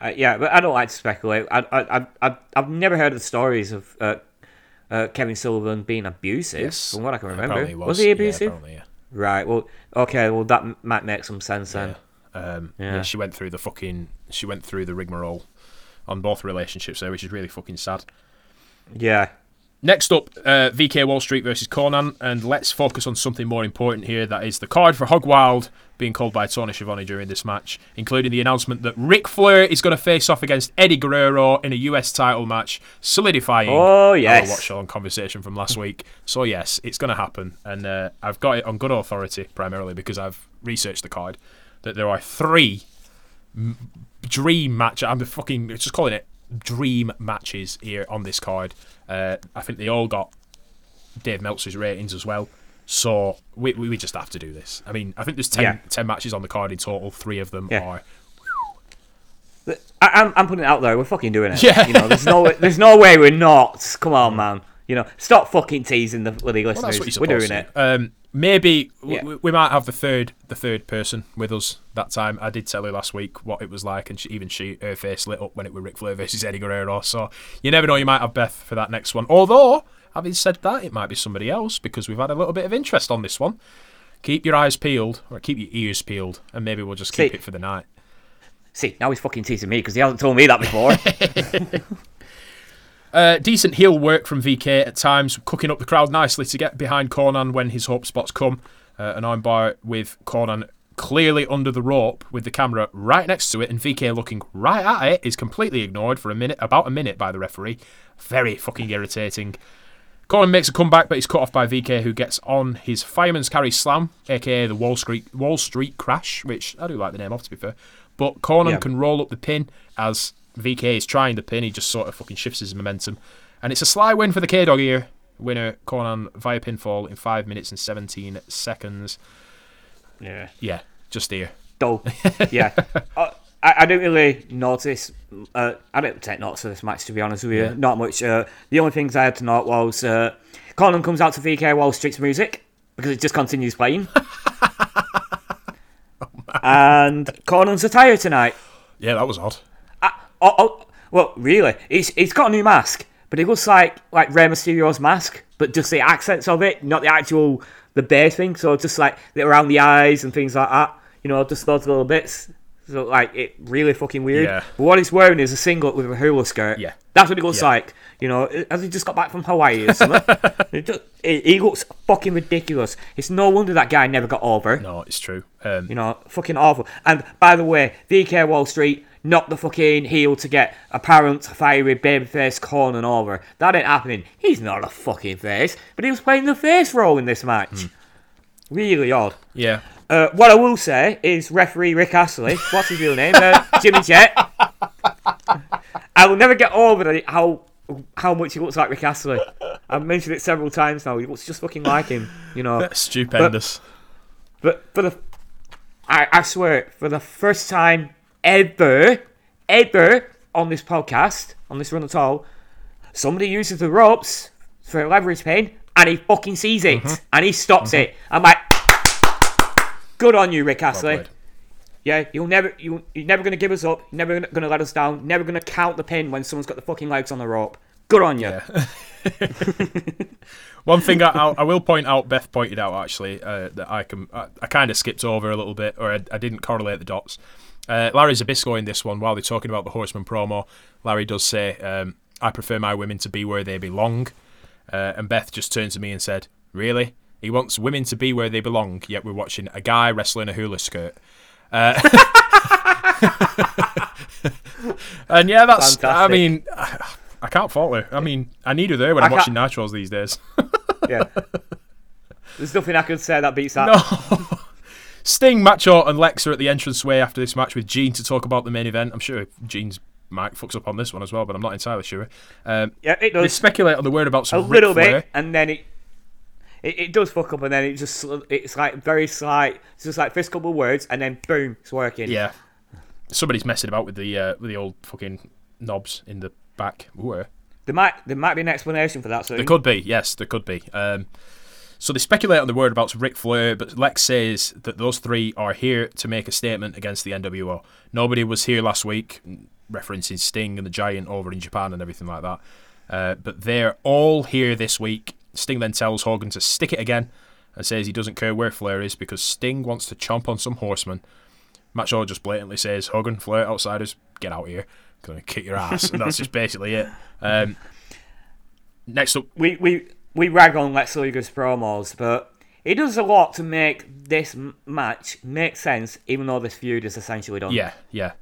Uh, yeah, but I don't like to speculate. I, I, I, I've never heard of the stories of uh, uh, Kevin Sullivan being abusive, yes. from what I can remember. Apparently was. was. he Yeah, abusive? apparently, yeah. right. Well, okay. Well, that m- might make some sense then. Um, yeah. Yeah. she went through the fucking. She went through the rigmarole on both relationships there, which is really fucking sad. Yeah. Next up, uh, VK Wall Street versus Konnan, and let's focus on something more important here. That is the card for Hog Wild being called by Tony Schiavone during this match, including the announcement that Ric Flair is going to face off against Eddie Guerrero in a US title match, solidifying Oh, our yes. watch on conversation from last week. So yes, it's going to happen, and uh, I've got it on good authority primarily because I've researched the card that there are three m- dream match. I'm fucking just calling it dream matches here on this card. Uh, I think they all got Dave Meltzer's ratings as well. So we, we just have to do this. I mean, I think there's 10, Yeah. 10 matches on the card in total. Three of them Yeah. are I, I'm, I'm putting it out there. We're fucking doing it. Yeah. You know, there's no, there's no way we're not. Come on, man. You know, stop fucking teasing the bloody Well, listeners. what we're doing supposed it. Um, maybe Yeah. w- we might have the third the third person with us that time. I did tell her last week what it was like, and she, even she her face lit up when it was Ric Flair versus Eddie Guerrero. So you never know, you might have Beth for that next one. Although, having said that, it might be somebody else because we've had a little bit of interest on this one. Keep your eyes peeled, or keep your ears peeled, and maybe we'll just keep See- it for the night. See, now he's fucking teasing me because he hasn't told me that before. Uh, decent heel work from VK at times, cooking up the crowd nicely to get behind Konnan when his hope spots come. Uh, an armbar with Konnan clearly under the rope with the camera right next to it and VK looking right at it is completely ignored for a minute, about a minute by the referee. Very fucking irritating. Konnan makes a comeback, but he's cut off by VK, who gets on his fireman's carry slam, aka the Wall Street Wall Street Crash, which I do like the name of, to be fair. But Konnan Yeah. can roll up the pin as VK is trying the pin. He just sort of fucking shifts his momentum, and it's a sly win for the K Dog here. Winner Konnan via pinfall in five minutes and seventeen seconds. yeah. Yeah, just here. Dull. Yeah. Uh, I, I didn't really notice. Uh, I didn't take notes of this match, to be honest with you. Yeah. Not much. Uh, the only things I had to note was uh, Konnan comes out to VK Wall Street's music because it just continues playing. and Konnan's attire tonight. Yeah, that was odd. Oh, oh, well, really, he's he's got a new mask, but it looks like like Rey Mysterio's mask, but just the accents of it, not the actual the base thing. So just like around the eyes and things like that, you know, just those little bits. So like it really fucking weird. Yeah. But what he's wearing is a singlet with a hula skirt. Yeah. That's what it looks Yeah. like. You know, as he just got back from Hawaii or something. it just, it, he looks fucking ridiculous. It's no wonder that guy never got over. No, it's true. Um, You know, fucking awful. And by the way, VK Wall Street knocked the fucking heel to get apparent fiery babyface Konnan over. That ain't happening. He's not a fucking face, but he was playing the face role in this match. Really odd. yeah, Uh, what I will say is referee Rick Astley, what's his real name? Uh, Jimmy Jet. I will never get over how how much he looks like Rick Astley. I've mentioned it several times now. He looks just fucking like him, you know. that's stupendous. But for the, I, I swear, for the first time ever, ever on this podcast, on this run at all, somebody uses the ropes for a leverage pin and he fucking sees it Mm-hmm. and he stops it. I'm like, good on you, Rick Astley. Yeah, you'll never, you, you're never gonna give us up. You're never gonna, gonna let us down. Never gonna count the pin when someone's got the fucking legs on the rope. Good on you. Yeah. One thing I, I, I will point out, Beth pointed out actually uh, that I can I, I kind of skipped over a little bit, or I, I didn't correlate the dots. Uh, Larry Zbyszko in this one, while they're talking about the Horseman promo, Larry does say, um, "I prefer my women to be where they belong," uh, and Beth just turned to me and said, "Really? He wants women to be where they belong, yet we're watching a guy wrestling a hula skirt." Uh, and yeah, that's. I mean, I, I can't fault her. I mean, I need her there when I'm I watching Nitros these days. Yeah. There's nothing I can say that beats that. No. Sting, Macho, and Lex are at the entranceway after this match with Gene to talk about the main event. I'm sure Gene's mic fucks up on this one as well, but I'm not entirely sure. Um, Yeah, it they does. speculate on the whereabouts a of Ric little bit, and then it, it it does fuck up, and then it just it's like very slight. It's just like first couple of words, and then boom, it's working. Yeah, somebody's messing about with the uh, with the old fucking knobs in the back. Ooh, uh. There might there might be an explanation for that soon. There could be, yes, there could be. Um, so they speculate on the whereabouts of Ric Flair, but Lex says that those three are here to make a statement against the NWO. Nobody was here last week, referencing Sting and the Giant over in Japan and everything like that. Uh, but they're all here this week. Sting then tells Hogan to stick it again and says he doesn't care where Flair is because Sting wants to chomp on some horsemen. Shaw just blatantly says, Hogan, Flair, outsiders, get out here. Gonna kick your ass. and that's just basically it. Um, next up, we we we rag on Lex Luger's promos, but he does a lot to make this match make sense, even though this feud is essentially done. yeah, yeah.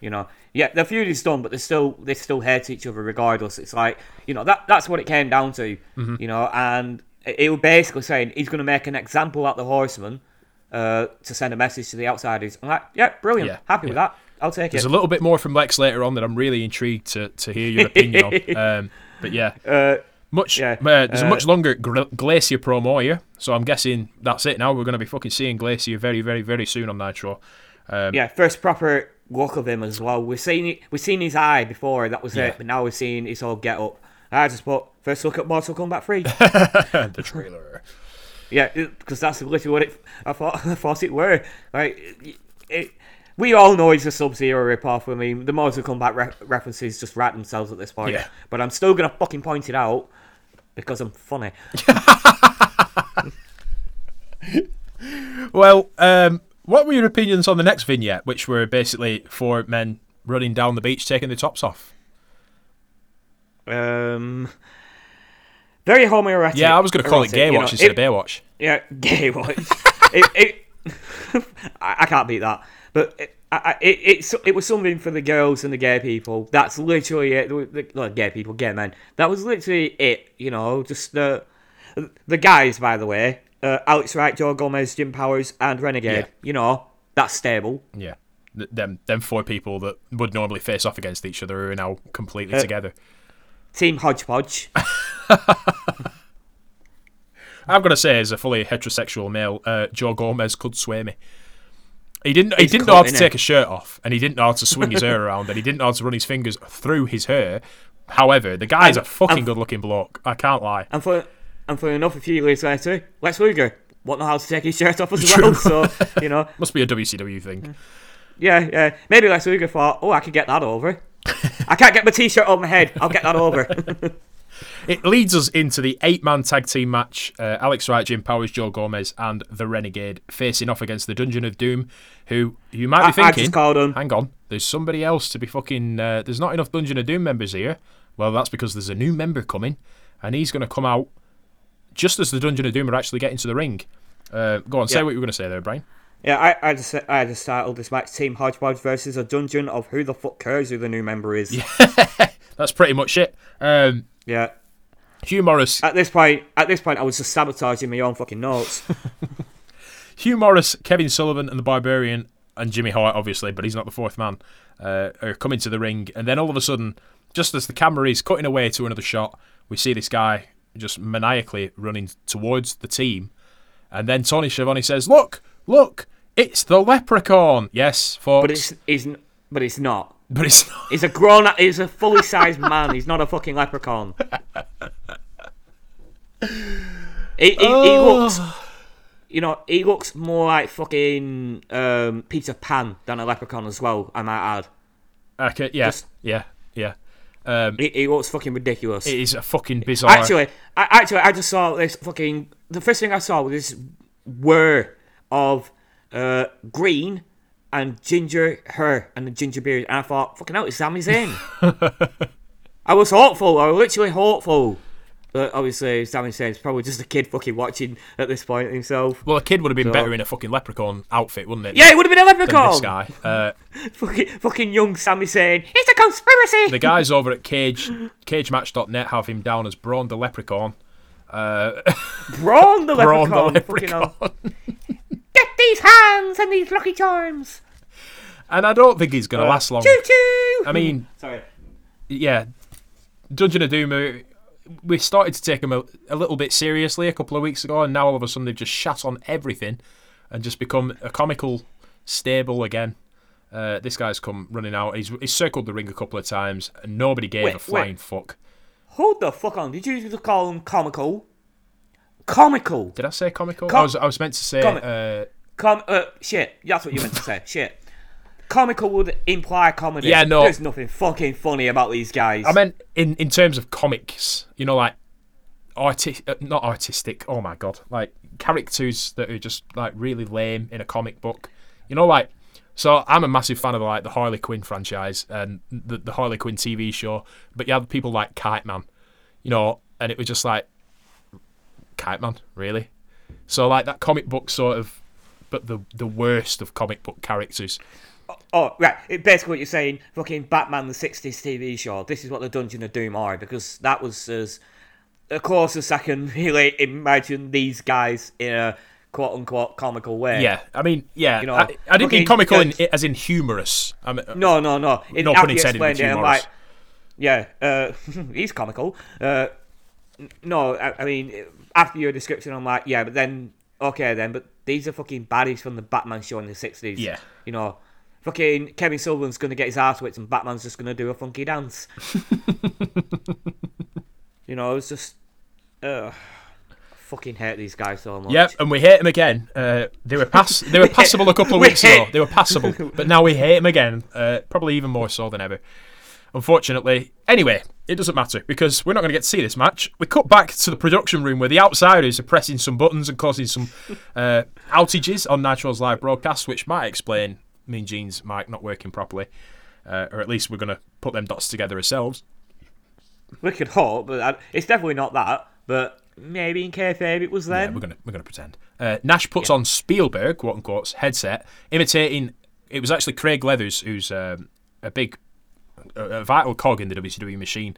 You know, yeah, the feud is done, but they still they still hate each other regardless. It's like you know that that's what it came down to. Mm-hmm. You know, and it, was basically saying he's going to make an example out the Horseman uh, to send a message to the outsiders. I'm like, yeah, brilliant, Yeah, happy with that. I'll take There's it. There's a little bit more from Lex later on that I'm really intrigued to, to hear your opinion on. Um, but yeah, uh, much. Yeah, uh, there's a uh, much longer Gr- Glacier promo here, so I'm guessing that's it. Now we're going to be fucking seeing Glacier very, very, very soon on Nitro. Um, yeah, first proper look of him as well. We've seen it, we've seen his eye before, that was Yeah. it. But now we're seeing his whole get up. I just put first look at Mortal Kombat 3. the trailer. Yeah, because that's literally what it. I thought. I thought it were. Like, it, it, we all know it's a Sub Zero ripoff. I mean, the Mortal Kombat re- references just write themselves at this point. Yeah. But I'm still gonna fucking point it out because I'm funny. Well, um, what were your opinions on the next vignette, which were basically four men running down the beach taking their tops off? Um, very homoerotic. Yeah, I was going to call it erotic, gay watch instead it- of Baywatch. Yeah, gay watch. it, it, I, I can't beat that. But it, I, I- it, it was something for the girls and the gay people. That's literally it. The, the, not gay people, gay men. That was literally it. You know, just the the guys. By the way, uh, Alex Wright, Joe Gomez, Jim Powers, and Renegade. Yeah. You know, that's stable. Yeah. Them, them four people that would normally face off against each other are now completely Uh, together. Team Hodgepodge. I've got to say, as a fully heterosexual male, uh, Joe Gomez could sway me. He didn't. He didn't know how to take a shirt off, and he didn't know how to swing his hair around, and he didn't know how to run his fingers through his hair. However, the guy's a fucking good-looking bloke. I can't lie. And for and for enough, a few years later, Lex Luger won't know how to take his shirt off as well. So you know, Must be a WCW thing. Yeah, yeah. Maybe Lex Luger thought, oh, I could get that over. I can't get my t-shirt on my head. I'll get that over. It leads us into the eight-man tag team match. Uh, Alex Wright, Jim Powers, Joe Gomez, and the Renegade facing off against the Dungeon of Doom, who you might be I, I thinking. him. hang on, there's somebody else to be fucking. Uh, there's not enough Dungeon of Doom members here. Well, that's because there's a new member coming, and he's going to come out just as the Dungeon of Doom are actually getting to the ring. Uh, go on, say Yeah. what you were going to say there, Brian. Yeah, I, I just I just titled this match Team Hodgepodge versus a dungeon of who the fuck cares who the new member is. Yeah. That's pretty much it. Um, yeah. Hugh Morris, At this point, at this point, I was just sabotaging my own fucking notes. Hugh Morris, Kevin Sullivan, and the Barbarian, and Jimmy Hart, obviously, but he's not the fourth man, uh, are coming to the ring. And then all of a sudden, just as the camera is cutting away to another shot, we see this guy just maniacally running towards the team. And then Tony Schiavone says, "Look, look, it's the Leprechaun." Yes, folks. but it's, it's but it's not. But it's not. He's a grown. He's a fully sized man. He's not a fucking leprechaun. He, he, he Oh. looks, you know, he looks more like fucking um, Peter Pan than a leprechaun as well. I might add. Okay, yeah, Just- yeah, yeah. Um, He, he looks fucking ridiculous. it is a fucking bizarre. Actually, I, actually, I just saw this fucking. The first thing I saw was this whir of uh, green and ginger her and the ginger beard, and I thought, fucking hell, it's Sami Zayn. I was hopeful. I was literally hopeful. But obviously, Sami Zayn's probably just a kid fucking watching at this point himself. well, a kid would have been So- better in a fucking leprechaun outfit, wouldn't it? Yeah, it would have been a leprechaun. this guy. Uh, Fucking, fucking young Sami Zayn. It's a conspiracy. the guys over at Cage CageMatch.net have him down as Braun the Leprechaun. Uh, Braun the Braun the. Leprechaun. Get these hands and these lucky charms. and I don't think he's going to last long. Choo choo. I mean, sorry. yeah, Dungeon of Doom. uh, We started to take him a, a little bit seriously a couple of weeks ago, and now all of a sudden they've just shat on everything and just become a comical stable again. Uh, this guy's come running out. He's, he's circled the ring a couple of times, and nobody gave Wait, a flying wait. fuck. Hold the fuck on. Did you just call him comical? Comical. Did I say comical? Com- I was I was meant to say. Comic- Uh, Com- uh, shit. That's what you meant to say. Shit. Comical would imply comedy. Yeah, no. There's nothing fucking funny about these guys. I meant in in terms of comics, you know, like arti- uh, not artistic. Oh my god, like characters that are just like really lame in a comic book. You know, like so. I'm a massive fan of like the Harley Quinn franchise and the the Harley Quinn TV show. But you have people like Kite Man, you know, and it was just like Kite Man, really. So like that comic book sort of, but the the worst of comic book characters. Oh, right. It, basically, what you're saying, fucking Batman the 60s TV show. This is what the Dungeon of Doom are, because that was as close as I can really imagine these guys in a quote unquote comical way. Yeah, I mean, yeah, You know, I, I didn't mean comical in, as in humorous. I mean, No, no, no. It, No pun intended with it, I'm humorous. like, yeah, uh, he's comical. Uh, no, I, I mean, after your description, I'm like, yeah, but then, okay, then, but these are fucking baddies from the Batman show in the 60s. Yeah. You know, fucking Kevin Sullivan's to get his ass whipped and Batman's just to do a funky dance. you know, it's just, uh, fucking hate these guys so much. Yep, and we hate them again. Uh, they were pass- they were passable a couple of We weeks ago. They were passable, but now we hate them again. Uh, probably even more so than ever. Unfortunately, anyway, it doesn't matter because we're not going to get to see this match. We cut back to the production room where the outsiders are pressing some buttons and causing some uh, outages on Nitro's live broadcast, which might explain Mean Gene's mic not working properly, uh, or at least we're going to put them dots together ourselves. We could hope, but it's definitely not that. But maybe in kayfabe it was Yeah, we're gonna we're gonna pretend. Uh, Nash puts on Spielberg, quote unquote, headset, imitating. It was actually Craig Leathers, who's um, a big, a, vital cog in the WCW machine.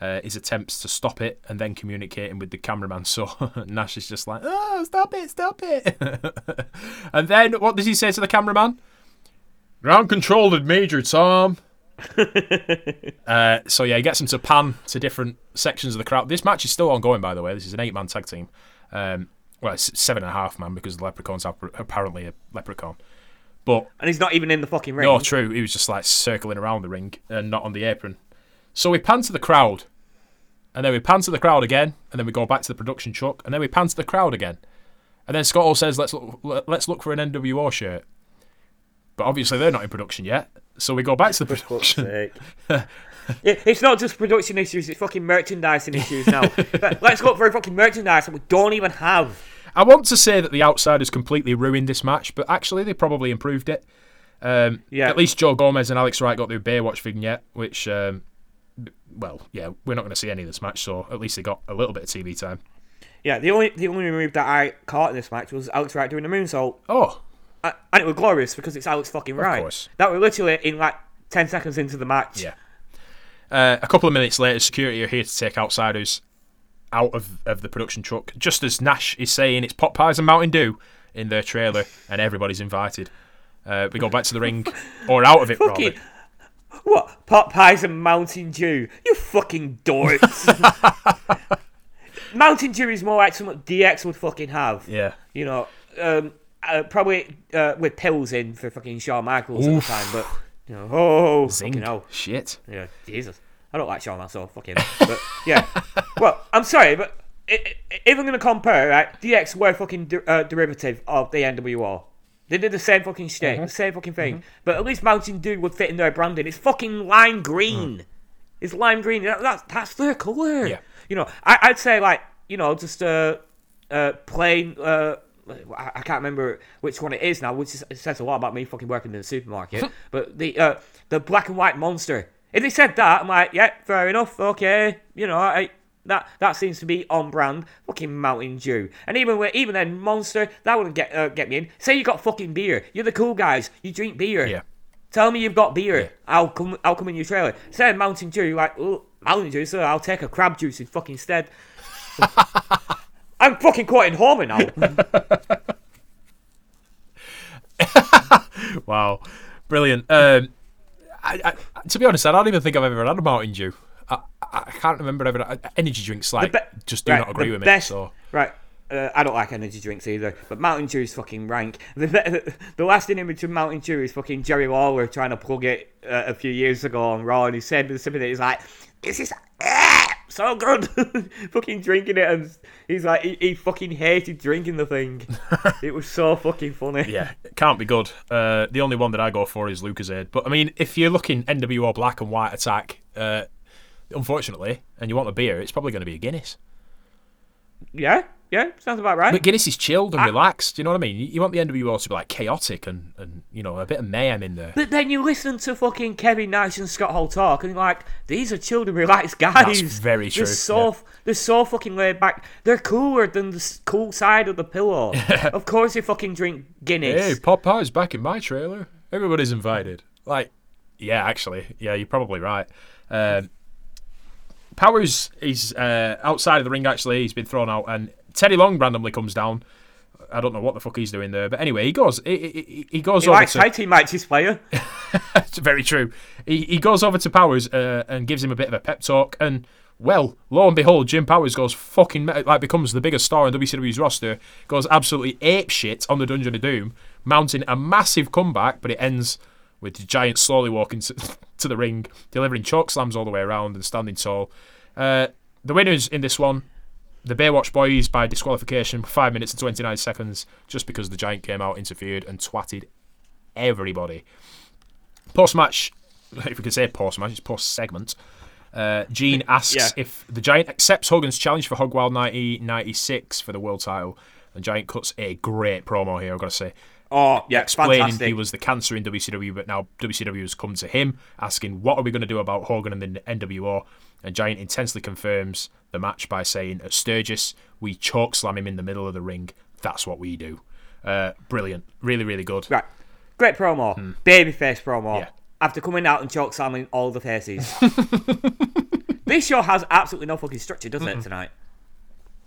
Uh, his attempts to stop it and then communicating with the cameraman. So Nash is just like, "Oh, stop it, stop it!" and then what does he say to the cameraman? Ground control to Major Tom. uh, so yeah, he gets him to pan to different sections of the crowd. This match is still ongoing, by the way. This is an eight-man tag team. Um, well, it's seven and a half man because the leprechaun's ap- apparently a leprechaun. But And he's not even in the fucking ring. no, true. He was just like circling around the ring and not on the apron. So we pan to the crowd, and then we pan to the crowd again, and then we go back to the production truck, and then we pan to the crowd again, and then Scott Hall says, "Let's look, let's look for an NWO shirt." But obviously they're not in production yet, so we go back to the production. it's not just production issues, it's fucking merchandising issues now. Let's look for fucking merchandise that we don't even have. I want to say that the outsiders completely ruined this match, but actually they probably improved it. Um, Yeah. At least Joe Gomez and Alex Wright got their Baywatch vignette, which, um, well, yeah, we're not going to see any of this match, so at least they got a little bit of TV time. Yeah, the only the only move that I caught in this match was Alex Wright doing the moonsault. Oh, and it was glorious because it's Alex fucking Wright. Of course. That were literally in like 10 seconds into the match. yeah. Uh, a couple of minutes later, security are here to take outsiders out of, of the production truck, just as Nash is saying it's pot pies and Mountain Dew in their trailer, and everybody's invited. Uh, we go back to the ring, or out of it, rather. Fucking, what? Pot pies and Mountain Dew? You fucking dorks. Mountain Dew is more like something DX would fucking have. Yeah. You know, um, uh, probably uh, with pills in for fucking Shawn Michaels Oof. at the time, but You know, oh, Zing. fucking hell. Shit. Yeah, Jesus. I don't like Shawn so fucking. But yeah. well, I'm sorry, but if I'm gonna compare, right, DX were fucking de- uh, derivative of the NWO. They did the same fucking shit, Mm-hmm. the same fucking thing. But at least Mountain Dew would fit in their branding. It's fucking lime green. It's lime green. That, that's that's their colour. Mm. Yeah. You know, I, I'd say like you know just a uh, uh, plain. Uh, I I can't remember which one it is now, which is, it says a lot about me fucking working in the supermarket. but the uh, the black and white monster. If they said that, I'm like, yeah, fair enough, okay. You know, I, that that seems to be on brand. Fucking Mountain Dew. And even with, even then, monster that wouldn't get uh, get me in. Say you got fucking beer. You're the cool guys. You drink beer. Yeah. Tell me you've got beer. I'll come. I'll come in your trailer. Say Mountain Dew. Like oh, Mountain Dew, so I'll take a crab juice in fucking stead. I'm fucking quoting Homer now. Wow. Brilliant. Um, I, I, to be honest, I don't even think I've ever had a Mountain Dew. I, I can't remember ever. I- Energy drinks like be- just do right, not agree with best- me. So Right. Uh, I don't like energy drinks either, but Mountain Dew is fucking rank. The, the, the lasting image of Mountain Dew is fucking Jerry Lawler trying to plug it uh, a few years ago on Raw, and he said the something he's like, "This is ah, so good." fucking drinking it, and he's like, he, he fucking hated drinking the thing. it was so fucking funny. yeah, it can't be good. Uh, the only one that I go for is Lucozade. But I mean, if you're looking NWO Black and White Attack, uh, unfortunately, and you want a beer, it's probably going to be a Guinness. yeah, yeah, sounds about right. But Guinness is chilled and relaxed. You know what I mean? You, want the NWO to be like chaotic and, and you know a bit of mayhem in there. But then you listen to fucking Kevin Nash and Scott Hall talk, and you're like, these are chilled and relaxed guys. That's very true, They're so they're so fucking laid back. They're cooler than the cool side of the pillow. of course, you fucking drink Guinness. Hey, Popeye's back in my trailer. Everybody's invited. Like, yeah, actually, yeah, you're probably right. Um, Powers is uh, outside of the ring. Actually, he's been thrown out, and Teddy Long randomly comes down. I don't know what the fuck he's doing there, but anyway, he goes. He, he, he goes he over likes to. team matches, player. It's very true. He, he goes over to Powers uh, and gives him a bit of a pep talk, and well, lo and behold, Jim Powers goes fucking like becomes the biggest star in WCW's roster. Goes absolutely ape shit on the Dungeon of Doom, mounting a massive comeback, but it ends with the giant slowly walking to, to the ring, delivering choke slams all the way around and standing tall. Uh, the winners in this one, the Baywatch Boys by disqualification, five minutes and twenty nine seconds, just because the giant came out, interfered, and twatted everybody. Post match, if we can say post match, it's post segment. Uh, Gene asks Yeah. if the Giant accepts Hogan's challenge for Hogwild 1996 for the world title. And Giant cuts a great promo here, I've got to say. Oh, yeah, Explaining fantastic. he was the cancer in WCW, but now WCW has come to him, asking what are we going to do about Hogan and the NWO. And Giant intensely confirms the match by saying, At Sturgis, we choke slam him in the middle of the ring. That's what we do. Uh, brilliant. Really, really good. Right. Great promo. Babyface promo. Hmm. Yeah. After coming out and choke slamming all the faces. this show has absolutely no fucking structure, doesn't it, tonight?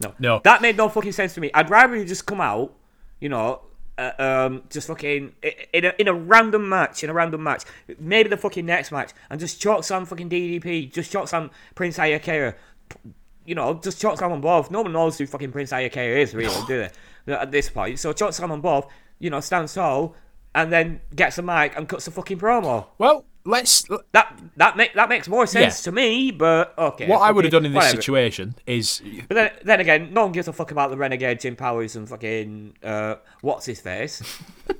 No. No. That made no fucking sense to me. I'd rather you just come out, you know, uh, um, just fucking in a, in a random match, in a random match, maybe the fucking next match, and just choke some fucking DDP, just choke some Prince Iaukea. You know, just slam on both. No one knows who fucking Prince Iaukea is, really, do they? At this point, so slam on both. You know, stand tall, and then gets a mic and cuts a fucking promo. Well, let's. That that make that makes more sense to me, but okay. What I would have done in this whatever. situation is But then, then again, no one gives a fuck about the renegade Jim Powers and fucking uh, what's his face,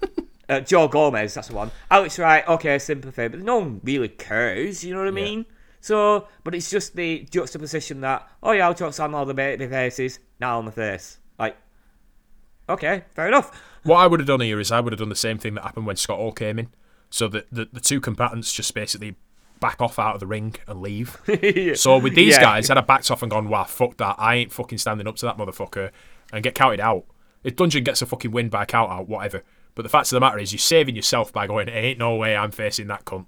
uh, Joe Gomez. That's the one. Alex Wright, okay, sympathy, but no one really cares. You know what I mean? So, but it's just the juxtaposition that oh yeah, I'll talk on all the baby faces now on the face. Like, okay, fair enough. What I would have done here is I would have done the same thing that happened when Scott Hall came in. So that the, the two combatants just basically back off out of the ring and leave. So with these Yeah. guys, had I backed off and gone, wow, fuck that, I ain't fucking standing up to that motherfucker and get counted out. If Dungeon gets a fucking win by count out, whatever. But the fact of the matter is, you're saving yourself by going, ain't no way I'm facing that cunt.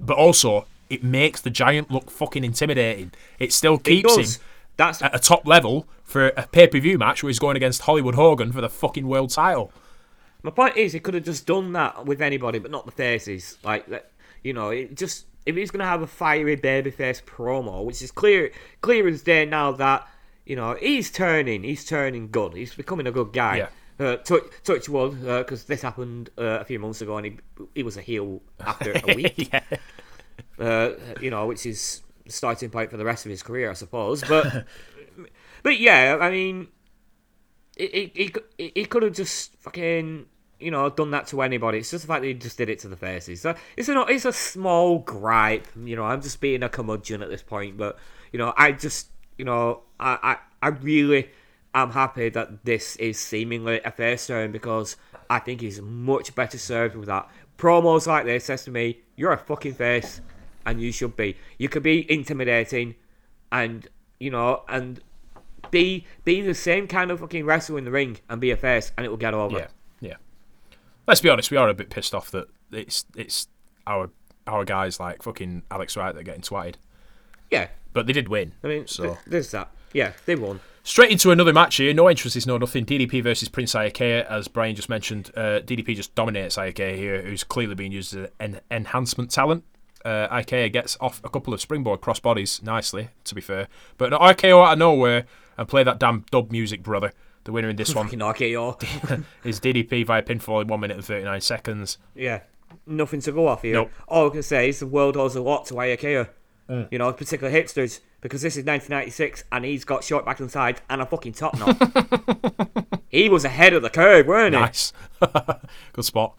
But also, it makes the giant look fucking intimidating. It still keeps does. him That's at a top level for a pay per view match where he's going against Hollywood Hogan for the fucking world title. My point is, he could have just done that with anybody, but not the faces. Like, you know, it just if he's gonna have a fiery babyface promo, which is clear, clear as day now that you know he's turning, he's turning good, he's becoming a good guy. Yeah. Uh, touch, touch wood, because this happened uh, a few months ago, and he he was a heel after a week. yeah. uh, you know, which is starting point for the rest of his career, I suppose. But but yeah, I mean, he he, he could have just fucking you know done that to anybody. It's just the fact that he just did it to the faces. So it's a it's a small gripe. You know, I'm just being a curmudgeon at this point, but you know, I just you know, I I, I really am happy that this is seemingly a face turn because I think he's much better served with that. Promos like this says to me, "You're a fucking face." and you should be. You could be intimidating, and you know, and be be the same kind of fucking wrestler in the ring and be a face, and it will get over. Yeah, yeah. Let's be honest, we are a bit pissed off that it's it's our our guys like fucking Alex Wright that are getting swatted. Yeah, But they did win. I mean, so th- there's that. Yeah, they won. straight into another match here. No entrances, no nothing. DDP versus Prince Iaukea, as Brian just mentioned. Uh, DDP just dominates Iaukea here, who's clearly being used as an enhancement talent. Uh, Iaukea gets off a couple of springboard crossbodies nicely, to be fair. But RKO out of nowhere and play that damn dub music, brother. The winner in this one is DDP via pinfall in 1 minute and 39 seconds. yeah, nothing to go off here. Nope. All I can say is the world owes a lot to Iaukea. Mm. You know, particularly hipsters, because this is 1996 and he's got short back and sides and a fucking top knot. he was ahead of the curve, weren't he? Nice. Good spot.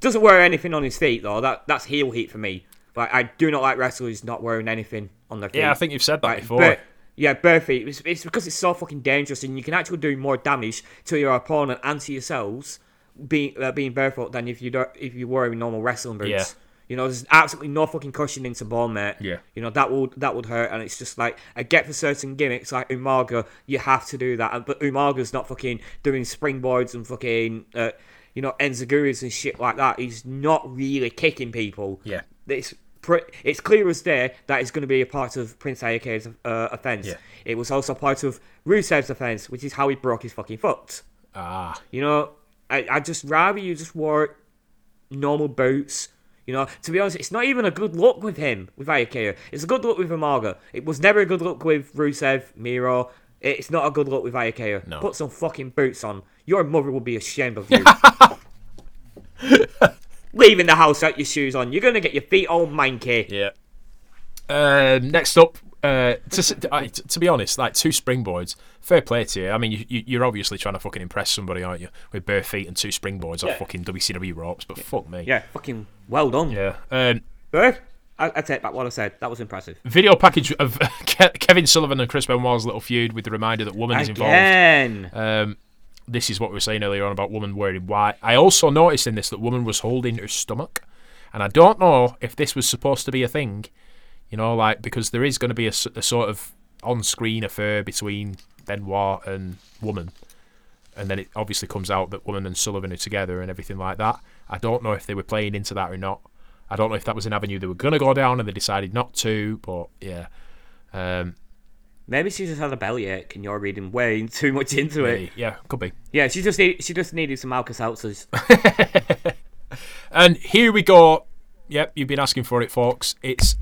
Doesn't wear anything on his feet though. That that's heel heat for me. Like I do not like wrestlers not wearing anything on their feet. Yeah, I think you've said that Like, before. bare- yeah, feet. It's, it's because it's so fucking dangerous, and you can actually do more damage to your opponent and to yourselves being uh, being barefoot than if you don't if you were in normal wrestling boots. Yeah. You know, there's absolutely no fucking cushioning to ball, mate. Yeah. You know that would that would hurt, and it's just like I get for certain gimmicks like Umaga, you have to do that, but Umaga's not fucking doing springboards and fucking uh, you know enzuiguris and shit like that. He's not really kicking people Yeah. it's it's clear as day that it's going to be a part of Prince Iaukea's uh, offense. Yeah. It was also part of Rusev's offense, which is how he broke his fucking foot. Ah, You know, I I just rather you just wore normal boots. You know, to be honest, it's not even a good look with him with Iaukea. It's a good look with Umaga. It was never a good look with Rusev, Miro. It's not a good look with Iaukea. No. Put some fucking boots on. Your mother will be ashamed of you. Leaving the house without your shoes on. You're gonna get your feet all manky. yeah. Um, next up, uh, to, s- I- t- to be honest, like two springboards, fair play to you. I mean, you, you're obviously trying to fucking impress somebody, aren't you? With bare feet and two springboards Yeah. off fucking WCW ropes, but fuck me. Yeah, fucking well done. Yeah. Um, I, I take back what I said. That was impressive. video package of Kevin Sullivan and Chris Benoit's little feud with the reminder that woman is involved. Again. Um, this is what we were saying earlier on about woman wearing white. I also noticed in this that woman was holding her stomach, and I don't know if this was supposed to be a thing. You know, like because there is going to be a sort of on-screen affair between Benoit and woman, and then it obviously comes out that woman and Sullivan are together and everything like that. I don't know if they were playing into that or not. I don't know if that was an avenue they were going to go down and they decided not to. But yeah, um, Maybe she just had a bellyache and you're reading way too much into it. yeah, could be. Yeah, she just need, she just needed some Alka Seltzers. And here we go. Yep, you've been asking for it, folks. It's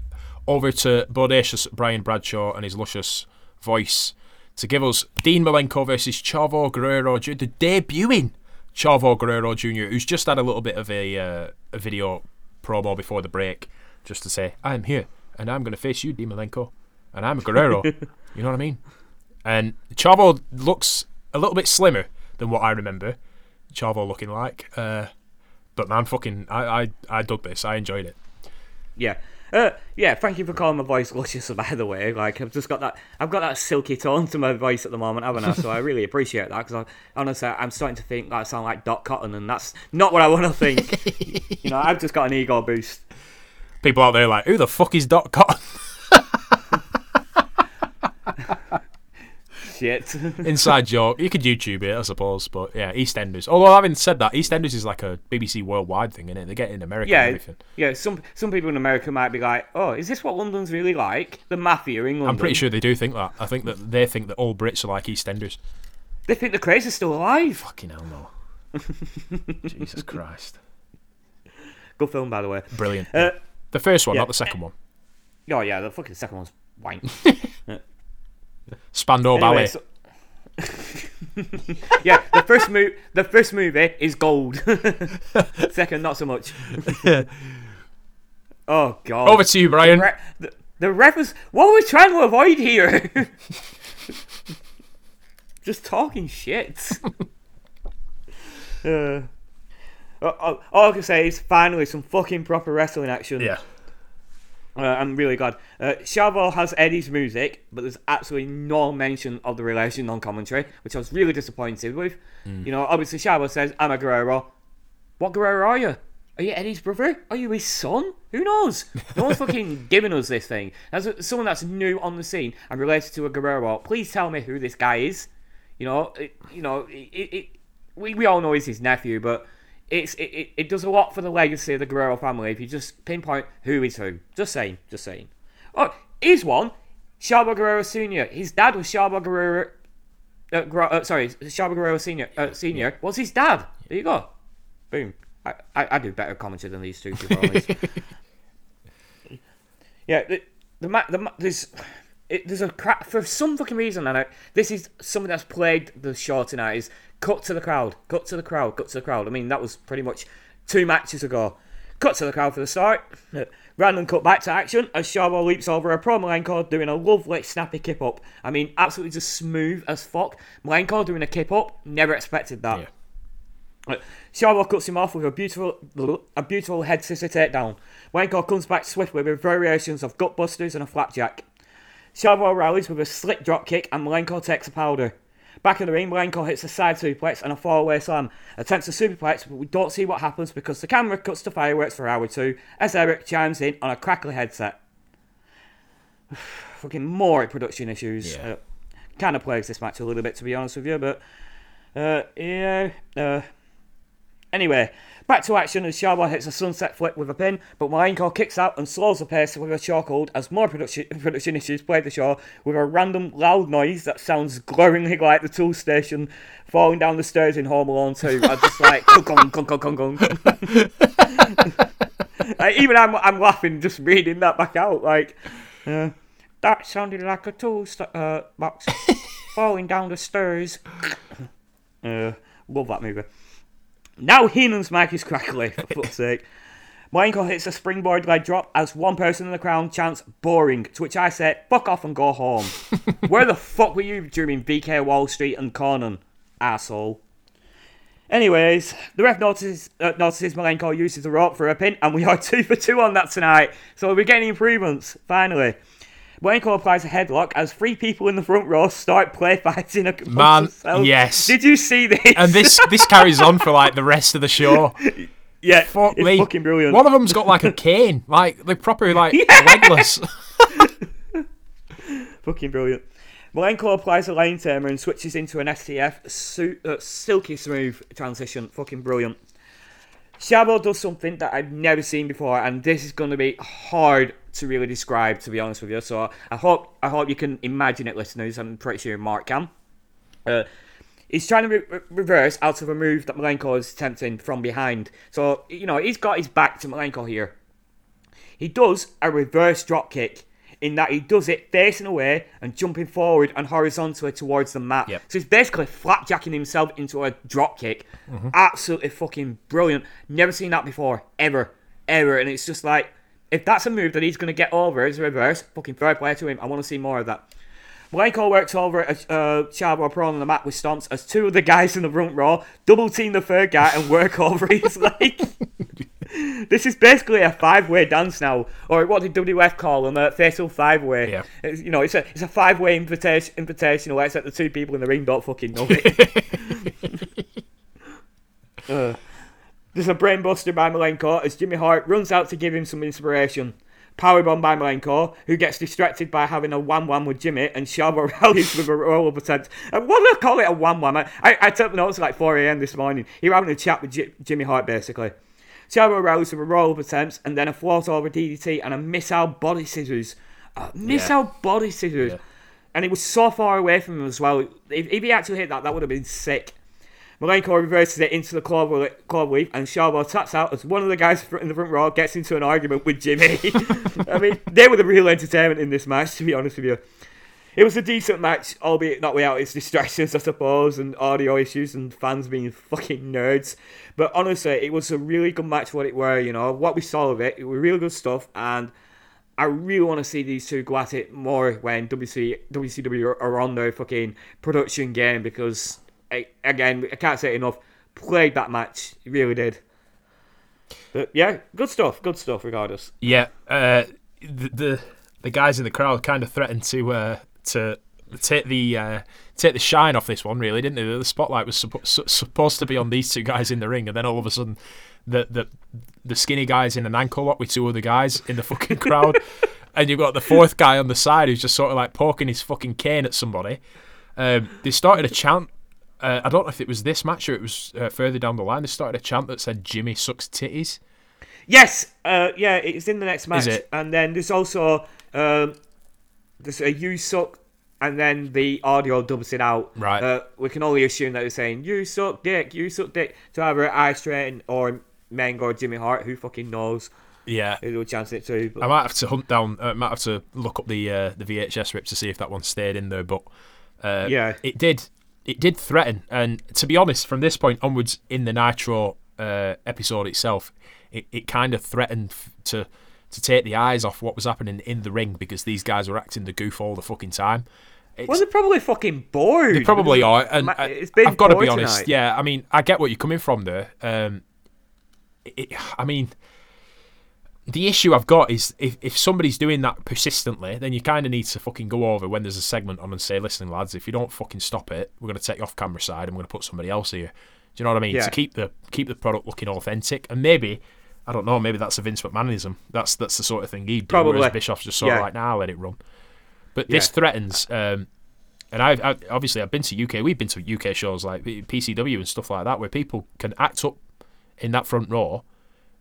over to bodacious Brian Bradshaw and his luscious voice to give us Dean Malenko versus Chavo Guerrero, Jr., the debuting Chavo Guerrero Jr., who's just had a little bit of a, uh, a video promo before the break, just to say, I'm here and I'm going to face you, Dean Malenko, and I'm a Guerrero. you know what I mean? And Chavo looks a little bit slimmer than what I remember Chavo looking like. Uh, but man, fucking, I, I, I dug this. I enjoyed it. Yeah. Uh, yeah, thank you for calling my voice luscious, by the way. Like, I've just got that, I've got that silky tone to my voice at the moment, haven't I? So I really appreciate that, because honestly, I'm starting to think that I sound like Dot Cotton, and that's not what I want to think. you know, I've just got an ego boost. People out there like, who the fuck is Dot Cotton? Shit. Inside joke. You could YouTube it, I suppose. But yeah, EastEnders. Although having said that, EastEnders is like a BBC worldwide thing, isn't it? They get it in America yeah, and everything. yeah. Some some people in America might be like, "Oh, is this what London's really like? The mafia in London." I'm pretty sure they do think that. I think that they think that all Brits are like EastEnders. they think the Krays is still alive. Fucking hell no. Jesus Christ. Good film, by the way. Brilliant. Uh, the first one, yeah. not the second one. Oh yeah, the fucking second one's wank. Spandau Anyway, Ballet. so- yeah, the first move, the first movie is gold. Second, not so much. oh god. Over to you, Brian. Re- the, the ref was what are we trying to avoid here? Just talking shit. uh, all, all I can say is finally some fucking proper wrestling action. Yeah. Uh, I'm really glad. Uh, Chavo has Eddie's music, but there's absolutely no mention of the relation on commentary, which I was really disappointed with. You know, obviously Chavo says, I'm a Guerrero. What Guerrero are you? Are you Eddie's brother? Are you his son? Who knows? No one's fucking giving us this thing. As a, someone that's new on the scene and related to a Guerrero, please tell me who this guy is. You know, it, you know, it, it, we, we all know he's his nephew, but it's it, it, it does a lot for the legacy of the Guerrero family if you just pinpoint who is who. Just saying, just saying. Oh, here's one. Chavo Guerrero Sr. His dad was Chavo Guerrero. Uh, uh, sorry, Chavo Guerrero Sr. Uh, Senior was his dad. There you go. Boom. I, I, I do better commentary than these two yeah, the the, the there's it, there's a crap. for some fucking reason, and I, this is something that's plagued the show tonight. Is cut to the crowd, cut to the crowd, cut to the crowd. I mean, that was pretty much two matches ago. Cut to the crowd for the start. Random cut back to action as Chavo leaps over a pro Malenko doing a lovely snappy kip up. I mean, absolutely just smooth as fuck. Malenko doing a kip up, never expected that. Yeah. Cuts him off with a beautiful, a beautiful head scissor takedown. Malenko comes back swiftly with variations of gutbusters and a flapjack. Chavo rallies with a slick drop kick and Malenko takes a powder. Back in the ring, Malenko hits a side suplex and a fallaway slam. Attempts a superplex, but we don't see what happens because the camera cuts to fireworks for hour two as Eric chimes in on a crackly headset. Fucking more production issues. Yeah. Uh, kind of plagues this match a little bit, to be honest with you, but uh, yeah. Uh, Anyway, back to action as Chavo hits a sunset flip with a pin, but Malenko kicks out and slows the pace with a chokehold as more production, production issues play the show with a random loud noise that sounds glaringly like the tool station falling down the stairs in Home Alone 2. I just like, kung kung kung kung kung. Like, even I'm, I'm laughing just reading that back out. Like, uh, that sounded like a tool st- uh, box falling down the stairs. uh, love that movie. Now Heenan's mic is crackly, for fuck's sake. Malenko hits a springboard leg drop as one person in the crowd chants boring, to which I say, fuck off and go home. Where the fuck were you during VK Wall Street and Konnan, asshole? Anyways, the ref notices, uh, notices Malenko uses the rope for a pin, and we are two for two on that tonight. So we're getting improvements, finally. Malenko applies a headlock as three people in the front row start play fighting amongst Man, themselves. yes. Did you see this? And this this carries on for like the rest of the show. yeah, Fuck it's me. fucking brilliant. One of them's got like a cane, like they're proper like Yeah. legless. Fucking brilliant. Malenko applies a lion tamer and switches into an STF su- uh, silky smooth transition. Fucking brilliant. Chavo does something that I've never seen before, and this is going to be hard to really describe, to be honest with you. So I hope I hope you can imagine it, listeners. I'm pretty sure Mark can. Uh, he's trying to re- re- reverse out of a move that Malenko is attempting from behind. So you know he's got his back to Malenko here. He does a reverse drop kick in that he does it facing away and jumping forward and horizontally towards the mat. Yep. So he's basically flapjacking himself into a drop kick. Absolutely fucking brilliant. Never seen that before, ever, ever. And it's just like, if that's a move that he's going to get over as a reverse, fucking fair play to him. I want to see more of that. Malenko works over at uh, Chavo prone on the mat with stomps as two of the guys in the front row double team the third guy and work over his leg. this is basically a five-way dance now, or what did WF call them? A fatal five-way. Yeah. It's, you know, it's a it's a five-way invitation invitational, except the two people in the ring don't fucking know it. Uh, there's a brainbuster by Malenko as Jimmy Hart runs out to give him some inspiration. Powerbomb by Malenko, who gets distracted by having a one-one with Jimmy, and Chavo rallies with a roll-up attempt. And what do I call it a one-one? I, I, I took the notes at like 4am this morning. He was having a chat with J- Jimmy Hart, basically. Chavo rallies with a roll-up attempt, and then a float over DDT and a missile body scissors. Uh, missile body scissors. Yeah. And it was so far away from him as well. If, if he actually hit that, that would have been sick. Malenko reverses it into the clover, cloverleaf, and Chavo taps out as one of the guys in the front row gets into an argument with Jimmy. I mean, they were the real entertainment in this match, to be honest with you. it was a decent match, albeit not without its distractions, I suppose, and audio issues and fans being fucking nerds. But honestly, it was a really good match. What it were, you know, what we saw of it, it was really good stuff, and I really want to see these two go at it more when WC, WCW are on their fucking production game because, again, I can't say it enough. Played that match, really did. But yeah, good stuff. Good stuff, regardless. Yeah, uh, the, the the guys in the crowd kind of threatened to uh, to take the uh, take the shine off this one, really, didn't they? The spotlight was suppo- su- supposed to be on these two guys in the ring, and then all of a sudden, the the the skinny guys in an ankle lock with two other guys in the fucking crowd, and you've got the fourth guy on the side who's just sort of like poking his fucking cane at somebody. Um, they started a chant. Uh, I don't know if it was this match or it was uh, further down the line. They started a chant that said "Jimmy sucks titties." Yes, uh, yeah, it's in the next match, it? and then there's also um, there's a you suck, and then the audio dubs it out. Right. Uh, we can only assume that they're saying you suck dick, you suck dick to either Ice Train or Meng or Jimmy Hart. Who fucking knows? Yeah, Who will chance it too? But I might have to hunt down. I might have to look up the uh, the VHS rip to see if that one stayed in there. But uh, Yeah. it did. It did threaten, and to be honest, from this point onwards in the Nitro uh, episode itself, it, it kind of threatened to to take the eyes off what was happening in the ring because these guys were acting the goof all the fucking time. It's, well, they're probably fucking bored. they probably are, and it's been I've got to be honest. tonight. Yeah, I mean, I get what you're coming from there. Um, it, I mean, the issue I've got is if, if somebody's doing that persistently, then you kind of need to fucking go over when there's a segment on and say, listen, lads, if you don't fucking stop it, we're going to take you off camera side and we're going to put somebody else here. Do you know what I mean? Yeah. To keep the keep the product looking authentic, and maybe I don't know, maybe that's a Vince McMahonism. That's that's the sort of thing he'd do. Probably. Whereas Bischoff's just sort Yeah. of like, nah, let it run. But this Yeah. threatens. Um, and I've, I, obviously I've been to UK. We've been to UK shows like PCW and stuff like that, where people can act up in that front row,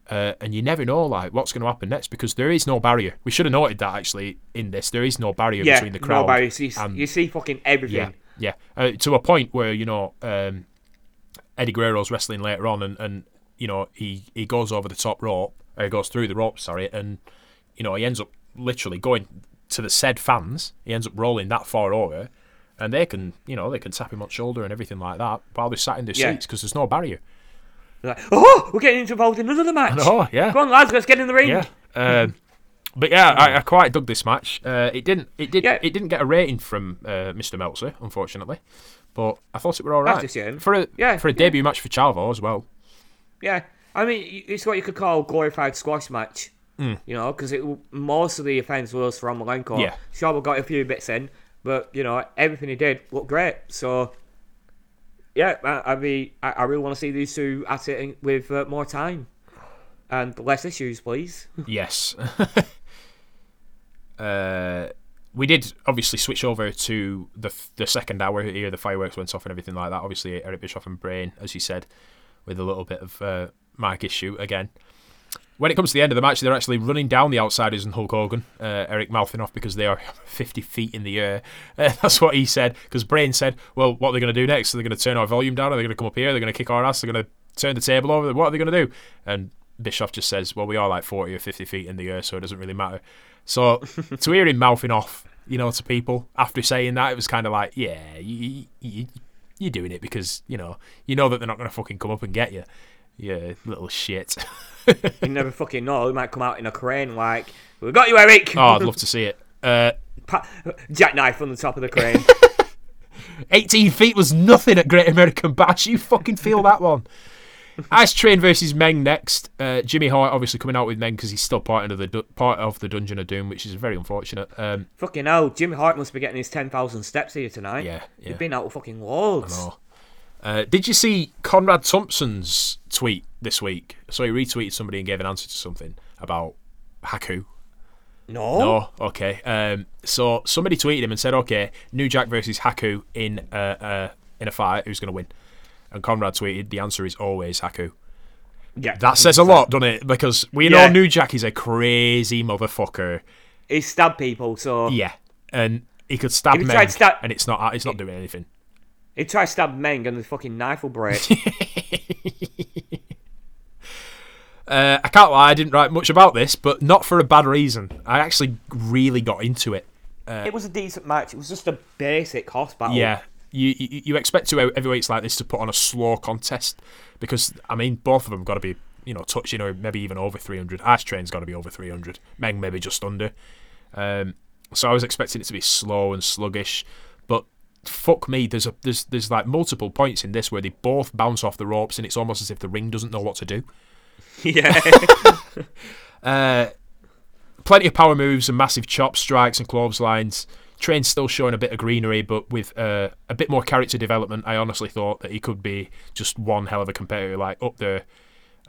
uh, and you never know like what's going to happen next because there is no barrier. We should have noted that actually in this. There is no barrier Yeah, between the crowd. nobody. You see, and- you see fucking everything. yeah, yeah. Uh, to a point where you know um, Eddie Guerrero's wrestling later on, and, and you know he he goes over the top rope, or he goes through the rope, sorry, and you know he ends up literally going to the said fans. He ends up rolling that far over, and they can you know they can tap him on the shoulder and everything like that while they're sat in their Yeah. seats because there's no barrier. Like, oh, we're getting involved in another match. Oh yeah, Come on, lads, let's get in the ring. yeah. Um, but yeah, I, I quite dug this match. Uh, it didn't. It did. Yeah. It didn't get a rating from uh, Mr. Meltzer, unfortunately. But I thought it were all right That's a shame. for a Yeah, for a yeah. debut match for Chavo as well. Yeah, I mean, it's what you could call a glorified squash match. You know, because it most of the offense was from Malenko. Yeah. Sure, got a few bits in, but you know, everything he did looked great. So, yeah, I, I mean, I, I really want to see these two at it in- with uh, more time and less issues, please. Yes. uh, we did obviously switch over to the the second hour here. The fireworks went off and everything like that. Obviously, Eric Bischoff and Brain, as you said, with a little bit of uh, issue again. When it comes to the end of the match, they're actually running down the outsiders and Hulk Hogan, uh, Eric mouthing off because they are 50 feet in the air. Uh, that's what he said. Because Brain said, "Well, what are they going to do next? Are they going to turn our volume down? Are they going to come up here? They're they going to kick our ass? They're going to turn the table over? What are they going to do?" And Bischoff just says, "Well, we are like 40 or 50 feet in the air, so it doesn't really matter." So to hear him mouthing off, you know, to people after saying that, it was kind of like, "Yeah, you, you, you're doing it because you know you know that they're not going to fucking come up and get you." Yeah, little shit. you never fucking know. He might come out in a crane like, "We got you, Eric." Oh, I'd love to see it. Uh, Pa- jackknife on the top of the crane. 18 feet was nothing at Great American Bash. You fucking feel that one. Ice Train versus Meng next. Uh, Jimmy Hart obviously coming out with Meng because he's still part of the du- part of the Dungeon of Doom, which is very unfortunate. Um, fucking hell, Jimmy Hart must be getting his ten thousand steps here tonight. Yeah, yeah. He's been out of fucking loads. oh. Uh, did you see Conrad Thompson's tweet this week? So he retweeted somebody and gave an answer to something about Haku. No. No, okay. Um, so somebody tweeted him and said, "Okay, New Jack versus Haku in uh, uh, in a fight. Who's going to win?" And Conrad tweeted, "The answer is always Haku." Yeah. That says a lot, doesn't it? Because we Yeah. know New Jack is a crazy motherfucker. He stabbed people, so Yeah, and he could stab If he men, stab- and it's not it's not doing anything. He tried to stab Meng and the fucking knife will break. Uh, I can't lie, I didn't write much about this, but not for a bad reason. I actually really got into it. it was a decent match. It was just a basic hoss battle. Yeah, you, you you expect two heavyweights like this to put on a slow contest because I mean both of them got to be you know touching or maybe even over 300. Ice Train's got to be over 300. Meng maybe just under. Um, so I was expecting it to be slow and sluggish, but fuck me, there's a there's there's like multiple points in this where they both bounce off the ropes and it's almost as if the ring doesn't know what to do. yeah. Uh, plenty of power moves and massive chop strikes and clotheslines. Train's still showing a bit of greenery, but with uh, a bit more character development. I honestly thought that he could be just one hell of a competitor, like up there.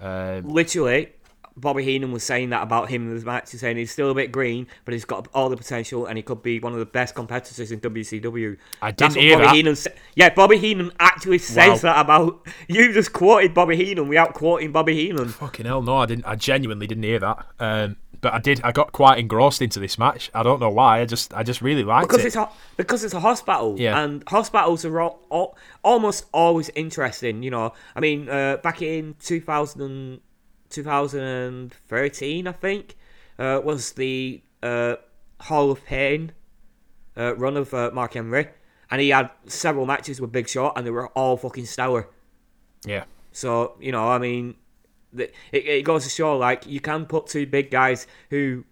Uh, Literally, Bobby Heenan was saying that about him in the match. He's saying he's still a bit green, but he's got all the potential, and he could be one of the best competitors in WCW. I didn't That's what hear Bobby that. Heenan sa- yeah, Bobby Heenan actually says Wow. that about you. Just quoted Bobby Heenan without quoting Bobby Heenan. fucking hell, no, I didn't. I genuinely didn't hear that. Um, but I did. I got quite engrossed into this match. I don't know why. I just, I just really liked it. because it. it's a because it's a hospital Yeah. and hospitals are all, all, almost always interesting you know i mean uh, back in 2000 2013 i think uh, was the uh, hall of pain uh, run of uh, mark henry and he had several matches with Big Show and they were all fucking stellar yeah, so you know, I mean, the, it, it goes to show like you can put two big guys who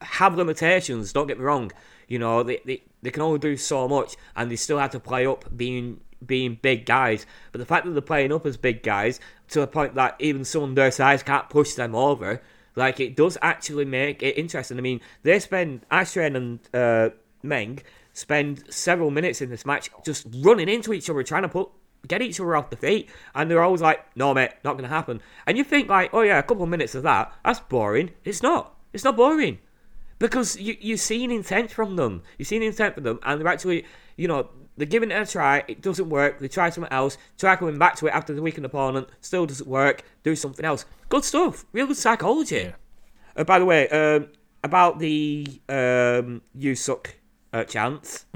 have limitations. Don't get me wrong. You know, they, they, they can only do so much, and they still have to play up being being big guys. But the fact that they're playing up as big guys to a point that even someone their size can't push them over, like it does actually make it interesting. I mean, they spend Train and uh, Meng spend several minutes in this match just running into each other, trying to put get each other off the feet, and they're always like, "No, mate, not gonna happen." And you think like, "Oh yeah, a couple of minutes of that, that's boring." It's not. It's not boring because you you're seeing intent from them. You're seeing intent from them, and they're actually, you know, they're giving it a try. It doesn't work. They try something else. Try coming back to it after the weakened opponent. Still doesn't work. Do something else. Good stuff. Real good psychology. Yeah. Uh, by the way, um, about the um, "You suck" uh, chants,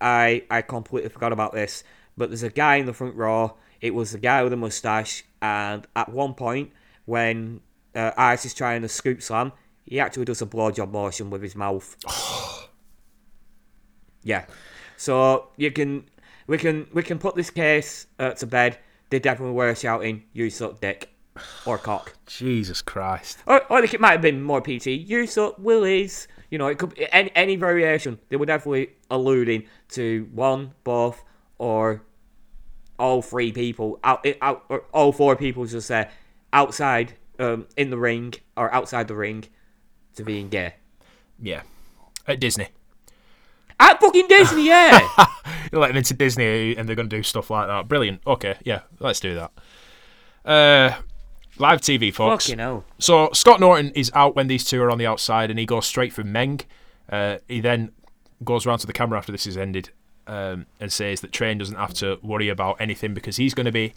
I I completely forgot about this. But there's a guy in the front row. It was the guy with a mustache, and at one point when uh, Ice is trying to scoop slam, he actually does a blowjob motion with his mouth. yeah. So you can we can we can put this case uh, to bed. They definitely were shouting, "You suck dick," or cock. Jesus Christ. Or, or it might have been more PT. You suck willies. You know, it could be any, any variation. They were definitely alluding to one, both, or all three people out, out or all four people just say outside um, in the ring or outside the ring to being gay. Yeah, at Disney. At fucking Disney, yeah. You let them into Disney and they're going to do stuff like that. Brilliant. Okay, yeah, let's do that. Uh, live TV, folks. Fucking hell. So Scott Norton is out when these two are on the outside, and he goes straight for Meng. Uh, he then goes around to the camera after this is ended um, and says that Train doesn't have to worry about anything because he's going to be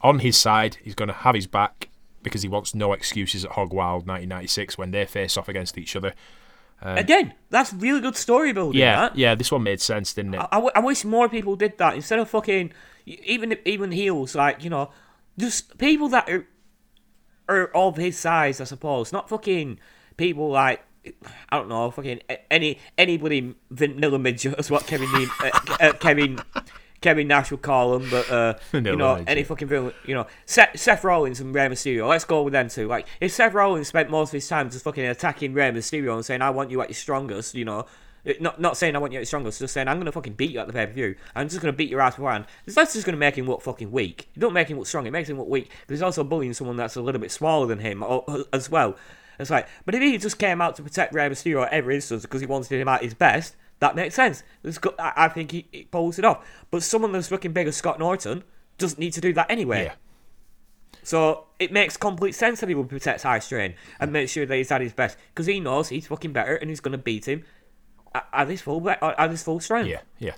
on his side. He's going to have his back because he wants no excuses at Hog Wild 1996 when they face off against each other. Again, that's really good story building. Yeah, that. yeah, this one made sense, didn't it? I, I w- I wish more people did that instead of fucking even even heels like you know just people that are are of his size I suppose not fucking people like I don't know fucking any anybody vanilla midget is what Kevin uh, uh, Kevin Kevin Nash would call them but uh, you know midget. any fucking villain you know Seth, Seth Rollins and Rey Mysterio let's go with them too. like if Seth Rollins spent most of his time just fucking attacking Rey Mysterio and saying I want you at your strongest you know Not not saying I want you at your strongest, just saying I'm gonna fucking beat you at the pay per view. I'm just gonna beat your ass beforehand. That's just gonna make him look fucking weak. You don't make him look strong. It makes him look weak. Because he's also bullying someone that's a little bit smaller than him as well. It's like, but if he just came out to protect Rey Mysterio at every instance because he wanted him at his best, that makes sense. It's go- I think he, he pulls it off. But someone that's looking big as Scott Norton doesn't need to do that anyway. yeah. So it makes complete sense that he would protect Ice Train and make sure that he's at his best because he knows he's fucking better and he's going to beat him at, at his full at his full strength. Yeah, yeah.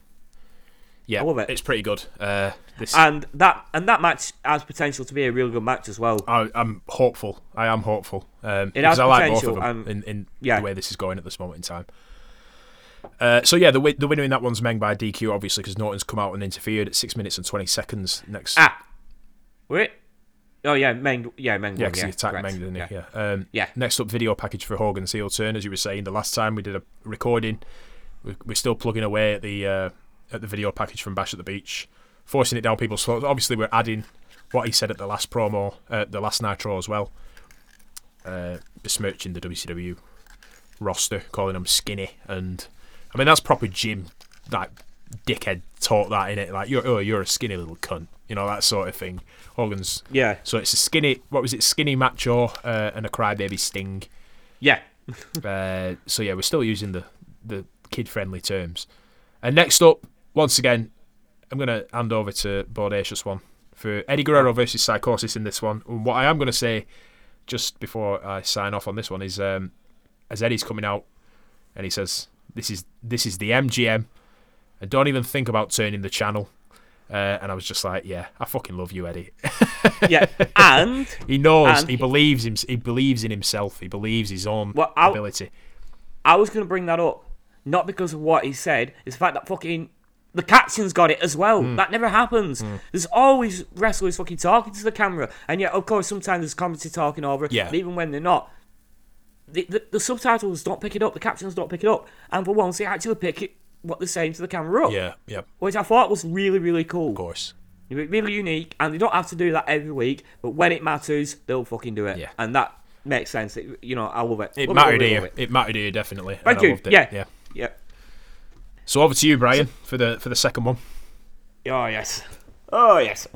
Yeah, I love it. it's pretty good. Uh, this, And that and that match has potential to be a real good match as well. I, I'm hopeful. I am hopeful. Um, It has I like both of potential, them and- in, in yeah. the way this is going at this moment in time. Uh, so yeah, the wi- the winner in that one's Meng by DQ, obviously, because Norton's come out and interfered at six minutes and twenty seconds. Next, Ah, wait, Oh yeah, Meng. Yeah, Meng. Yeah, because yeah, he attacked correct. Meng, didn't he? Yeah. Yeah. Um, Yeah. Next up, video package for Hogan's heel turn. As you were saying, the last time we did a recording, we- we're still plugging away at the uh, at the video package from Bash at the Beach, forcing it down people's throats. Obviously, we're adding what he said at the last promo, uh, the last Nitro as well, uh, besmirching the WCW roster, calling them skinny, and I mean that's proper Jim, like dickhead taught that in it. Like you're oh you're a skinny little cunt, you know that sort of thing. Hogan's Yeah, so it's a skinny. What was it? Skinny macho uh, and a crybaby sting. yeah. Uh, so yeah, we're still using the the kid friendly terms. And next up, once again, I'm gonna hand over to Bodacious one for Eddie Guerrero versus Psychosis in this one. And what I am gonna say just before I sign off on this one is, um, as Eddie's coming out and he says, "This is this is the MGM," and don't even think about turning the channel. Uh, and I was just like, "Yeah, I fucking love you, Eddie." yeah, and He knows. And he believes him. He believes in himself. He believes his own Well, I'll- ability. I was going to bring that up, not because of what he said, it's the fact that fucking the captions got it as well. Hmm. That never happens. There's always wrestlers fucking talking to the camera, and yet, of course, sometimes there's commentary talking over. it, Yeah. even when they're not, the, the, the subtitles don't pick it up, the captions don't pick it up, and for once, they actually pick it what they're saying to the camera up. Yeah, yeah, Which I thought was really, really cool. Of course. Really unique, and they don't have to do that every week, but when it matters, they'll fucking do it. Yeah. And that makes sense. It, you know, I love it. It Love mattered love here. love It. mattered here definitely. Thank I you. loved it. Yeah. yeah. Yeah. So over to you, Brian, for the for the second one. Oh yes. Oh yes.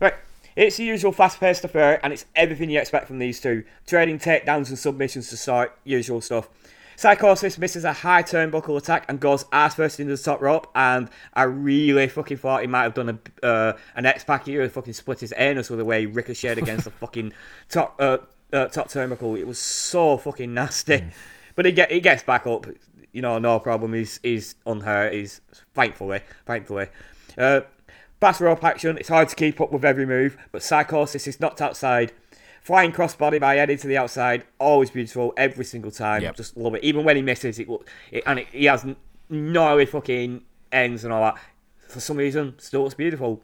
Right. It's the usual fast-paced affair, and it's everything you expect from these two. Trading takedowns and submissions to start, usual stuff. Psychosis misses a high turnbuckle attack and goes ass first into the top rope, and I really fucking thought he might have done a uh, an X-Pac here and fucking split his anus with the way he ricocheted against the fucking top uh, uh, top turnbuckle. It was so fucking nasty, but he get he gets back up, you know, no problem. He's he's unhurt. He's thankfully, thankfully. Uh, Pass rope action, it's hard to keep up with every move, but Psychosis is knocked outside. Flying crossbody by Eddie to the outside, always beautiful every single time. Yep. Just love it. Even when he misses, it, it and it, he has n- gnarly fucking ends and all that. For some reason, still looks beautiful.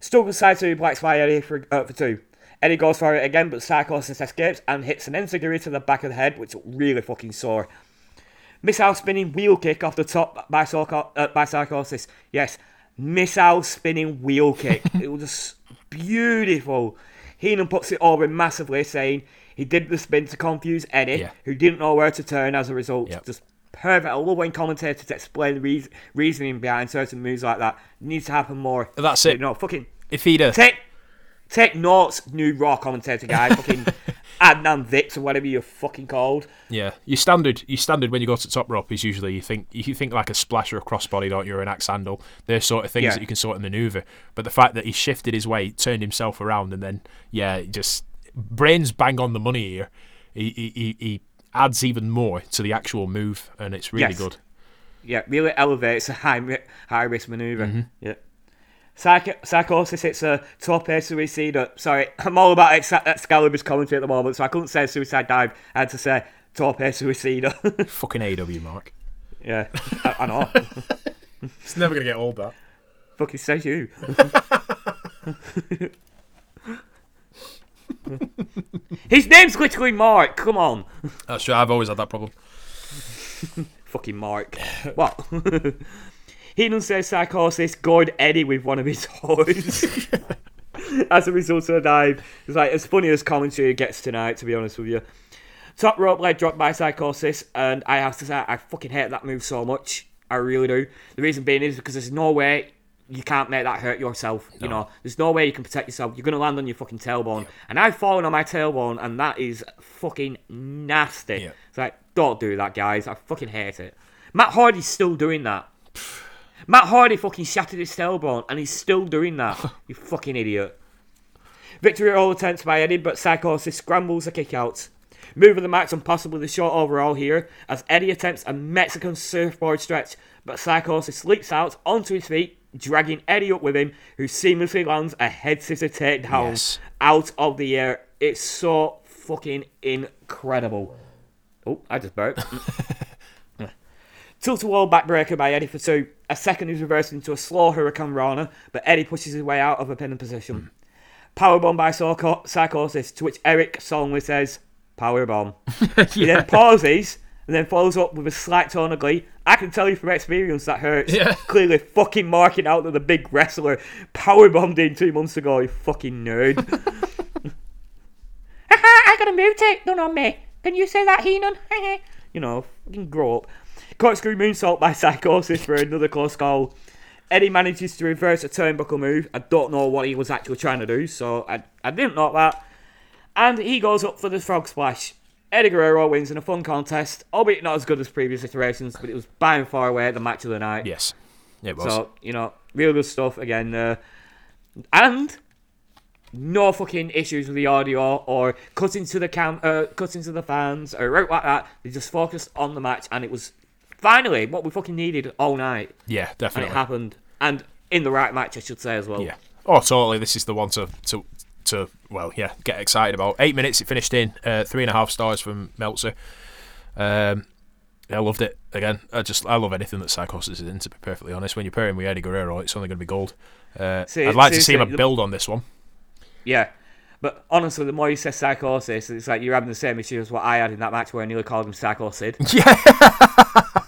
Stuck side to blacks by Eddie for, uh, for two. Eddie goes for it again, but Psychosis escapes and hits an enziguri to the back of the head, which really fucking sore. Missile spinning wheel kick off the top by, Psycho- uh, by Psychosis. Yes, missile spinning wheel kick. it was just beautiful. Heenan puts it over in massively, saying he did the spin to confuse Eddie, Yeah. who didn't know where to turn as a result. Yep. Just perfect. I love when commentators explain the reas reasoning behind certain moves like that. It needs to happen more. That's it. You know, fucking If he'd have, take take notes, new Raw commentator guy. fucking Adnan Vix or whatever you're fucking called. yeah, your standard, your standard when you go to top rope is usually you think you think like a splash or a crossbody, don't you, or an axe handle. They're sort of things Yeah. that you can sort of maneuver. But the fact that he shifted his weight, turned himself around, and then yeah, just brains bang on the money here. He he, he, he adds even more to the actual move, and it's really Yes. good. Yeah, really elevates a high high risk maneuver. Mm-hmm. Yeah. Psych- Psychosis hits a top tope suicide. Sorry, I'm all about Ex- Excalibur's commentary at the moment, so I couldn't say suicide dive. I had to say top tope suicide. Fucking AEW, Mark. yeah, I, I know. It's never gonna get old. That. Fucking says you. His name's literally Mark. Come on, That's true. I've always had that problem. fucking Mark. What? Heenan says Psychosis gored Eddie with one of his toys. as a result of the dive. It's like as funny as commentary gets tonight, to be honest with you. Top rope leg drop by Psychosis, and I have to say I fucking hate that move so much. I really do. The reason being is because there's no way you can't make that hurt yourself. You know, there's no way you can protect yourself. You're gonna land on your fucking tailbone, and I've fallen on my tailbone, and that is fucking nasty. Yeah. It's like don't do that, guys. I fucking hate it. Matt Hardy's still doing that. Matt Hardy fucking shattered his tailbone, and he's still doing that. you fucking idiot. Victory at all attempts by Eddie, but Psychosis scrambles a kick out. Move of the match and possibly the short overall here, as Eddie attempts a Mexican surfboard stretch, but Psychosis leaps out onto his feet, dragging Eddie up with him, who seamlessly lands a head scissor takedown Yes. out of the air. It's so fucking incredible. Oh, I just burped. Tilt a whirl backbreaker by Eddie for two. A second is reversed into a slow Hurricanrana, but Eddie pushes his way out of a pinning position. Hmm. Powerbomb by Psycho- Psychosis, to which Eric solemnly says, Powerbomb. He then pauses and then follows up with a slight tone of glee. I can tell you from experience that hurts. Yeah. Clearly fucking marking out that the big wrestler powerbombed in two months ago, you fucking nerd. I got a move take done on me. Can you say that, Heenan? you know, fucking grow up. Corkscrew moonsault by Psychosis for another close call. Eddie manages to reverse a turnbuckle move. I don't know what he was actually trying to do, so I, I didn't know that. And he goes up for the frog splash. Eddie Guerrero wins in a fun contest, albeit not as good as previous iterations, but it was by and far away the match of the night. Yes, it was. So, you know, real good stuff again. Uh, and no fucking issues with the audio or cutting to the cam, uh, cutting to the fans or right like that. They just focused on the match, and it was finally what we fucking needed all night, yeah, definitely. and it happened. And in the right match, I should say as well. Yeah. Oh, totally. This is the one to to to well, yeah, get excited about. Eight minutes it finished in. Uh, three and a half stars from Meltzer. Um, I loved it. Again, I just I love anything that Psychosis is in. To be perfectly honest, when you're pairing with Eddie Guerrero, it's only going to be gold. Uh, See- I'd like to see seriously, him the- build on this one. Yeah. But honestly, the more you say psychosis, it's like you're having the same issue as what I had in that match where I nearly called him psychosid. Yeah.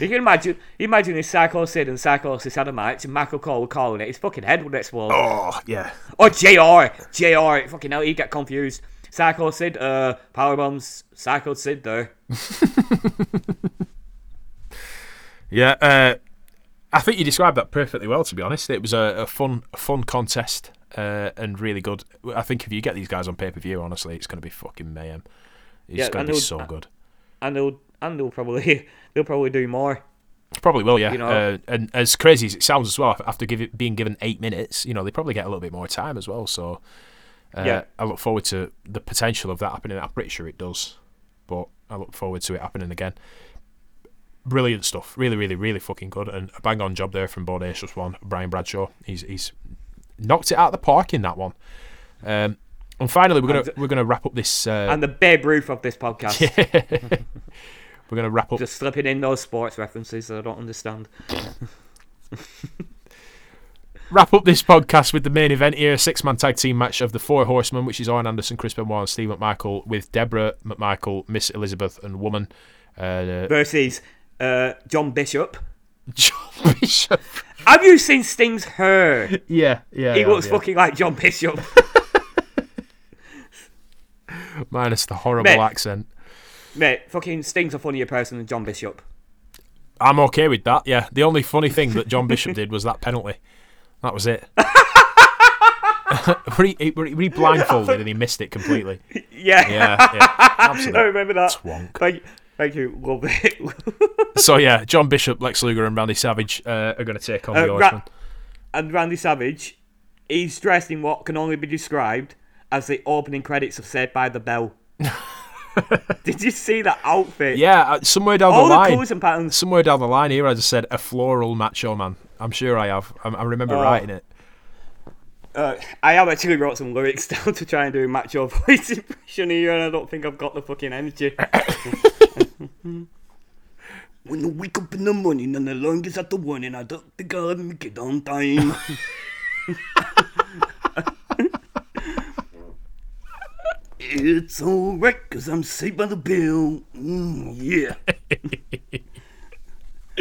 You can imagine, imagine if Psychosid and Psychosis had a match and Michael Cole were calling it, his fucking head would explode. Oh, yeah. Or JR, JR, fucking hell, he'd get confused. Psychosid, uh, Powerbombs, Psychosid there. Yeah, uh, I think you described that perfectly well. To be honest, it was a, a fun, a fun contest uh, and really good. I think if you get these guys on pay per view, honestly, it's going to be fucking mayhem. It's Yeah, going to be so good. And they'll, and they'll probably, they'll probably do more. Probably will, yeah. you know- uh, and as crazy as it sounds as well, after give it, being given eight minutes, you know, they probably get a little bit more time as well. So, uh, Yeah. I look forward to the potential of that happening. I'm pretty sure it does, but I look forward to it happening again. Brilliant stuff, really, really, really fucking good, and a bang on job there from Bodacious one, Brian Bradshaw. He's he's knocked it out of the park in that one. Um, and finally, we're gonna And- we're gonna wrap up this. Uh, And the Babe Ruth of this podcast. we're gonna wrap up Just slipping in those sports references that I don't understand. wrap up this podcast with the main event here, six man tag team match of the Four Horsemen, which is Arn Anderson, Chris Benoit, and Steve McMichael, with Debra McMichael, Miss Elizabeth, and Woman. Uh, Versus uh, John Bishop. John Bishop. Have you seen Sting's hair? Yeah, yeah. He yeah, looks yeah. fucking like John Bishop. Minus the horrible Mate. accent. Mate, fucking Sting's a funnier person than John Bishop. I'm okay with that, yeah. The only funny thing that John Bishop did was that penalty. That was it. were, he, he- were he blindfolded and he missed it completely? Yeah, Yeah, yeah. I remember that. twonk. Thank, thank you, love it. So, yeah, John Bishop, Lex Luger, and Randy Savage uh, are going to take on Uh, the Ra- Horsemen. and Randy Savage, he's dressed in what can only be described as the opening credits of Saved by the Bell. Did you see that outfit? Yeah, uh, somewhere down All the the line. colours and patterns. somewhere down the line here, I just said a floral macho man. I'm sure I have. I, I remember Oh. writing it. Uh, I have actually wrote some lyrics down to try and do a macho voice impression here, and I don't think I've got the fucking energy. when I wake up in the morning and the alarm gets at the warning, I don't think I'll make it on time. It's alright, cause I'm saved by the bell. Mm, yeah.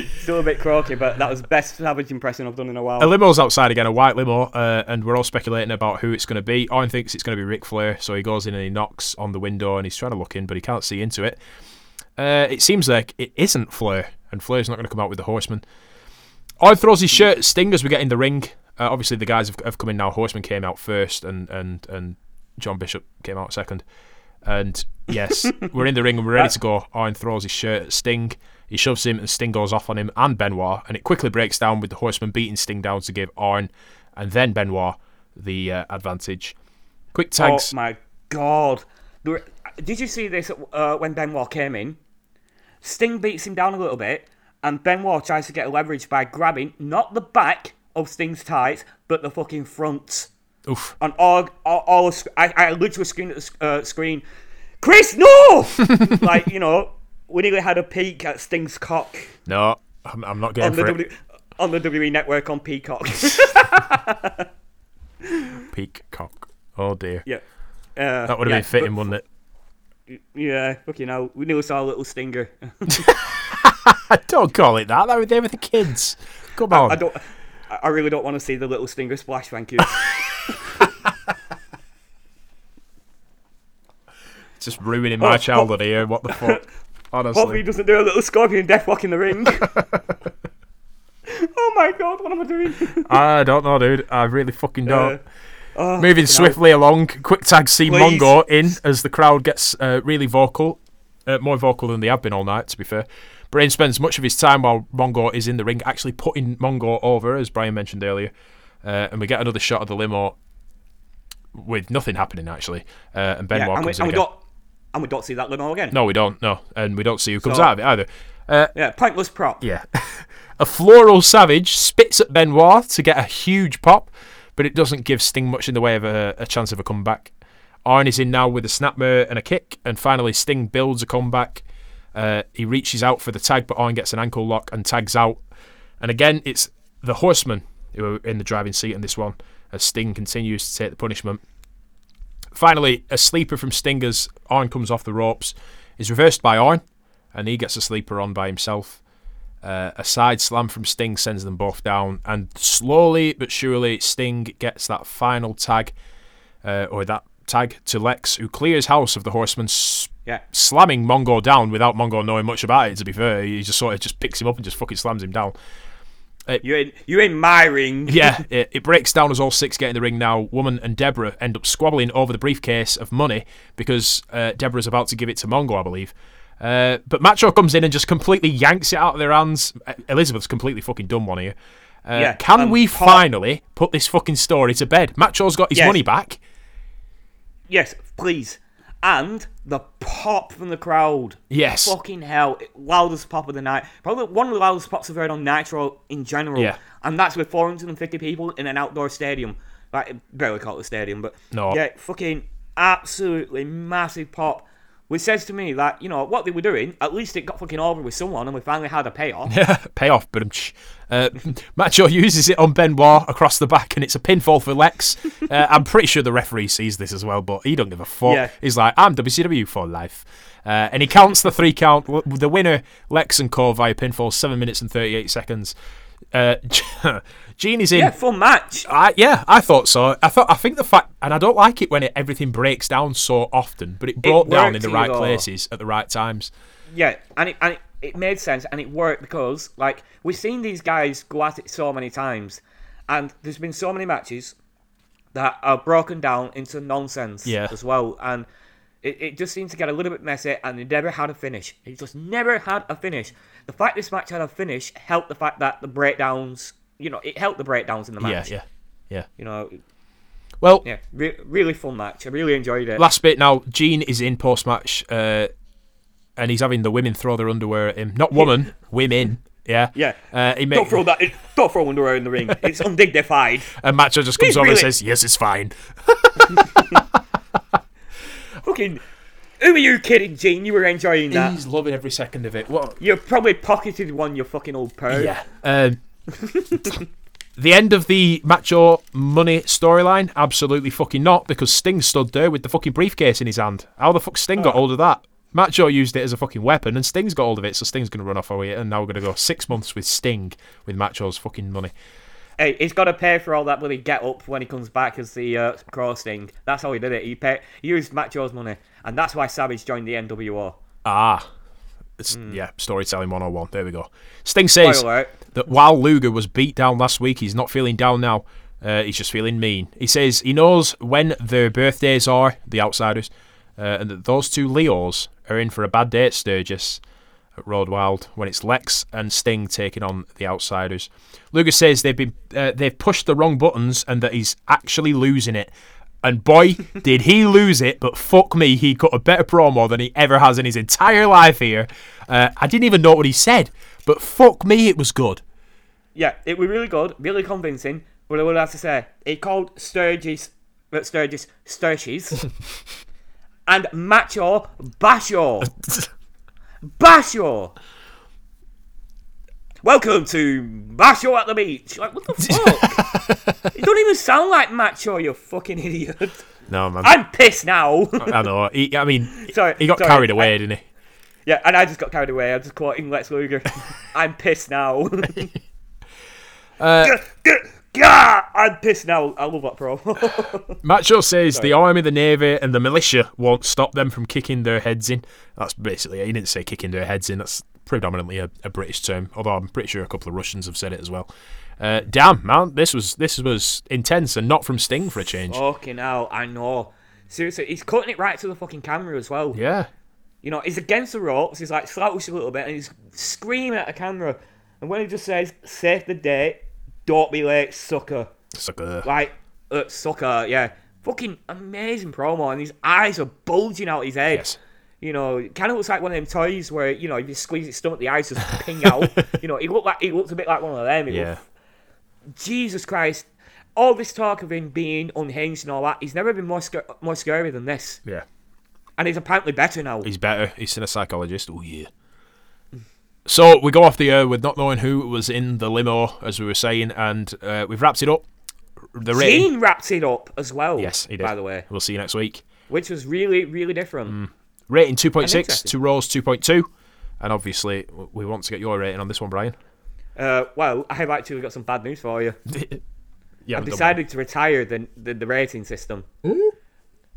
Still a bit croaky, but that was the best Savage impression I've done in a while. A limo's outside again, a white limo, uh, and we're all speculating about who it's going to be. Arn thinks it's going to be Ric Flair, so he goes in and he knocks on the window and he's trying to look in, but he can't see into it. Uh, it seems like it isn't Flair, and Flair's not going to come out with the Horseman. Arn throws his shirt at Sting as we get in the ring. Uh, obviously, the guys have, have come in now. Horseman came out first, and and and John Bishop came out second. And yes, we're in the ring and we're ready to go. Arn throws his shirt at Sting. He shoves him, and Sting goes off on him and Benoit. And it quickly breaks down with the Horseman beating Sting down to give Arn and then Benoit the uh, advantage. Quick tags. Oh my god! Did you see this uh, when Benoit came in? Sting beats him down a little bit, and Benoit tries to get leverage by grabbing not the back of Sting's tights, but the fucking front. Oof. And all, all, all I, I literally screamed at the uh, screen, Chris, no! like you know, we nearly had a peek at Sting's cock No, I'm, I'm not on getting the for it. w- on the WWE network on Peacock. Peacock. Oh dear. Yeah. Uh, That would have yeah, been fitting, but- wouldn't it? Yeah, fucking hell. We nearly saw a little stinger. Don't call it that. They were there with the kids. Come on. I don't. I I really don't want to see the little stinger splash. Thank you. Just ruining my Oh, childhood here. What the fuck? Honestly. Hopefully, he doesn't do a little scorpion deathlock in the ring. oh my god, what am I doing? I don't know, dude. I really fucking don't. Uh, oh, Moving swiftly along, quick tag see Please. Mongo in as the crowd gets uh, really vocal. Uh, more vocal than they have been all night, to be fair. Brain spends much of his time while Mongo is in the ring actually putting Mongo over, as Brian mentioned earlier. Uh, and we get another shot of the limo with nothing happening, actually. Uh, and Benoit Yeah, and we, and we don't. And we don't see that limo again. No, we don't. No. And we don't see who comes So- out of it either. Uh, Yeah, pointless prop. yeah. a floral savage spits at Benoit to get a huge pop, but it doesn't give Sting much in the way of a, a chance of a comeback. Arn is in now with a snapmare and a kick, and finally Sting builds a comeback. Uh, he reaches out for the tag, but Arn gets an ankle lock and tags out. And again, it's the Horsemen who are in the driving seat in this one, as Sting continues to take the punishment. Finally, a sleeper from Sting as Arn comes off the ropes is reversed by Arn, and he gets a sleeper on by himself. Uh, a side slam from Sting sends them both down, and slowly but surely, Sting gets that final tag, uh, or that tag to Lex, who clears house of the Horsemen, s- Yeah. slamming Mongo down without Mongo knowing much about it. To be fair, he just sort of just picks him up and just fucking slams him down. You're in. You're in my ring. Yeah, it, it breaks down as all six get in the ring now. Woman and Debra end up squabbling over the briefcase of money because uh, Debra's about to give it to Mongo, I believe. Uh, but Macho comes in and just completely yanks it out of their hands. Uh, Elizabeth's completely fucking done one here. Uh, Yeah, can um, we Paul- finally put this fucking story to bed? Macho's got his Yes. money back. Yes, please. And the pop from the crowd. Yes. Fucking hell. Loudest pop of the night. Probably one of the loudest pops I've heard on Nitro in general. Yeah. And that's with 450 people in an outdoor stadium. Like, barely call it a stadium, but. No. Yeah, fucking absolutely massive pop. Which says to me that, you know, what they were doing, at least it got fucking over with someone and we finally had a payoff. Yeah, Payoff, but uh, Macho uses it on Benoit across the back, and it's a pinfall for Lex. Uh, I'm pretty sure the referee sees this as well, but he don't give a fuck. Yeah. He's like, "I'm WCW for life," uh, and he counts the three count. The winner, Lex and Cole via pinfall, seven minutes and thirty-eight seconds. Uh, Gene is in. yeah, fun match. I, yeah, I thought so. I thought I think the fact, and I don't like it when it, everything breaks down so often, but it broke down in the right places at the right times. Yeah, and it and it, it made sense and it worked because like we've seen these guys go at it so many times, and there's been so many matches that are broken down into nonsense Yeah. as well, and it, it just seemed to get a little bit messy, and it never had a finish. It just never had a finish. The fact this match had a finish helped the fact that the breakdowns, you know, it helped the breakdowns in the Yeah, match. yeah, yeah. You know, Well, yeah, re- really fun match. I really enjoyed it. last bit now. Gene is in post match, uh, and he's having the women throw their underwear at him. Not woman, women. Yeah, yeah. Uh, he don't make, throw that. Don't throw underwear in the ring. It's undignified. and Macho just comes He's over and says, "Yes, it's fine." Fucking, who are you kidding, Gene? You were enjoying that. He's loving every second of it. What? You probably pocketed one, you fucking old perv. Yeah. Um, the end of the Macho money storyline? Absolutely fucking not, because Sting stood there with the fucking briefcase in his hand. How the fuck Sting got hold of that? Macho used it as a fucking weapon, and Sting's got hold of it, so Sting's going to run off away, and now we're going to go six months with Sting with Macho's fucking money. Hey, he's got to pay for all that bloody get up when he comes back as the uh, Crow Sting. That's how he did it. He pay, he used Macho's money, and that's why Savage joined the NWO. Ah. It's, Yeah, storytelling 101. There we go. Sting says that while Luger was beat down last week, he's not feeling down now. Uh, he's just feeling mean. He says he knows when their birthdays are, the outsiders, uh, and that those two Leos are in for a bad day at Sturgis at Road Wild when it's Lex and Sting taking on the outsiders. Luger says they've been uh, they've pushed the wrong buttons and that he's actually losing it. And boy, did he lose it! But fuck me, he cut a better promo than he ever has in his entire life here. Uh, I didn't even know what he said, but fuck me, it was good. Yeah, it was really good, really convincing. But I would have to say, he called Sturgis, uh, Sturgis, Sturgis, and Macho Basho. Basho. Welcome to Macho at the Beach. Like, what the fuck? it don't even sound like Macho, you fucking idiot. No, man. I'm pissed now. I know. He, I mean, Sorry, he got sorry, carried I- away, didn't he? yeah, and I just got carried away. I'm just quoting Lex Luger. I'm pissed now. Uh, Gah, I'm pissed now. I love that promo. Macho says the army, the navy, and the militia won't stop them from kicking their heads in. That's basically. He didn't say kicking their heads in. That's predominantly a, a British term. Although I'm pretty sure a couple of Russians have said it as well. Uh, damn, man, this was this was intense and not from Sting for a change. fucking hell, I know. Seriously, he's cutting it right to the fucking camera as well. Yeah, You know, he's against the ropes. He's like slouched a little bit, and he's screaming at the camera. And when he just says, "Save the day, don't be late, sucker," sucker. like uh, sucker, yeah, fucking amazing promo. And his eyes are bulging out his head. Yes. You know, kind of looks like one of them toys where you know if you squeeze his stomach, the eyes just ping out. you know, he looked like he looked a bit like one of them. He Yeah, looked- Jesus Christ. All this talk of him being unhinged and all that, he's never been more scar- more scary than this, yeah. and he's apparently better now. He's better. He's seen a psychologist. Oh yeah. So we go off the air with not knowing who was in the limo, as we were saying, and uh, we've wrapped it up. The rating. Gene wrapped it up as well. Yes, he did. By the way, We'll see you next week. which was really, really different. Rating 2.6 interesting. to Raw's 2.2. And obviously, we want to get your rating on this one, Brian. Uh, well, I have actually got some bad news for you. Yeah, I've decided to retire the, the, the rating system. Ooh.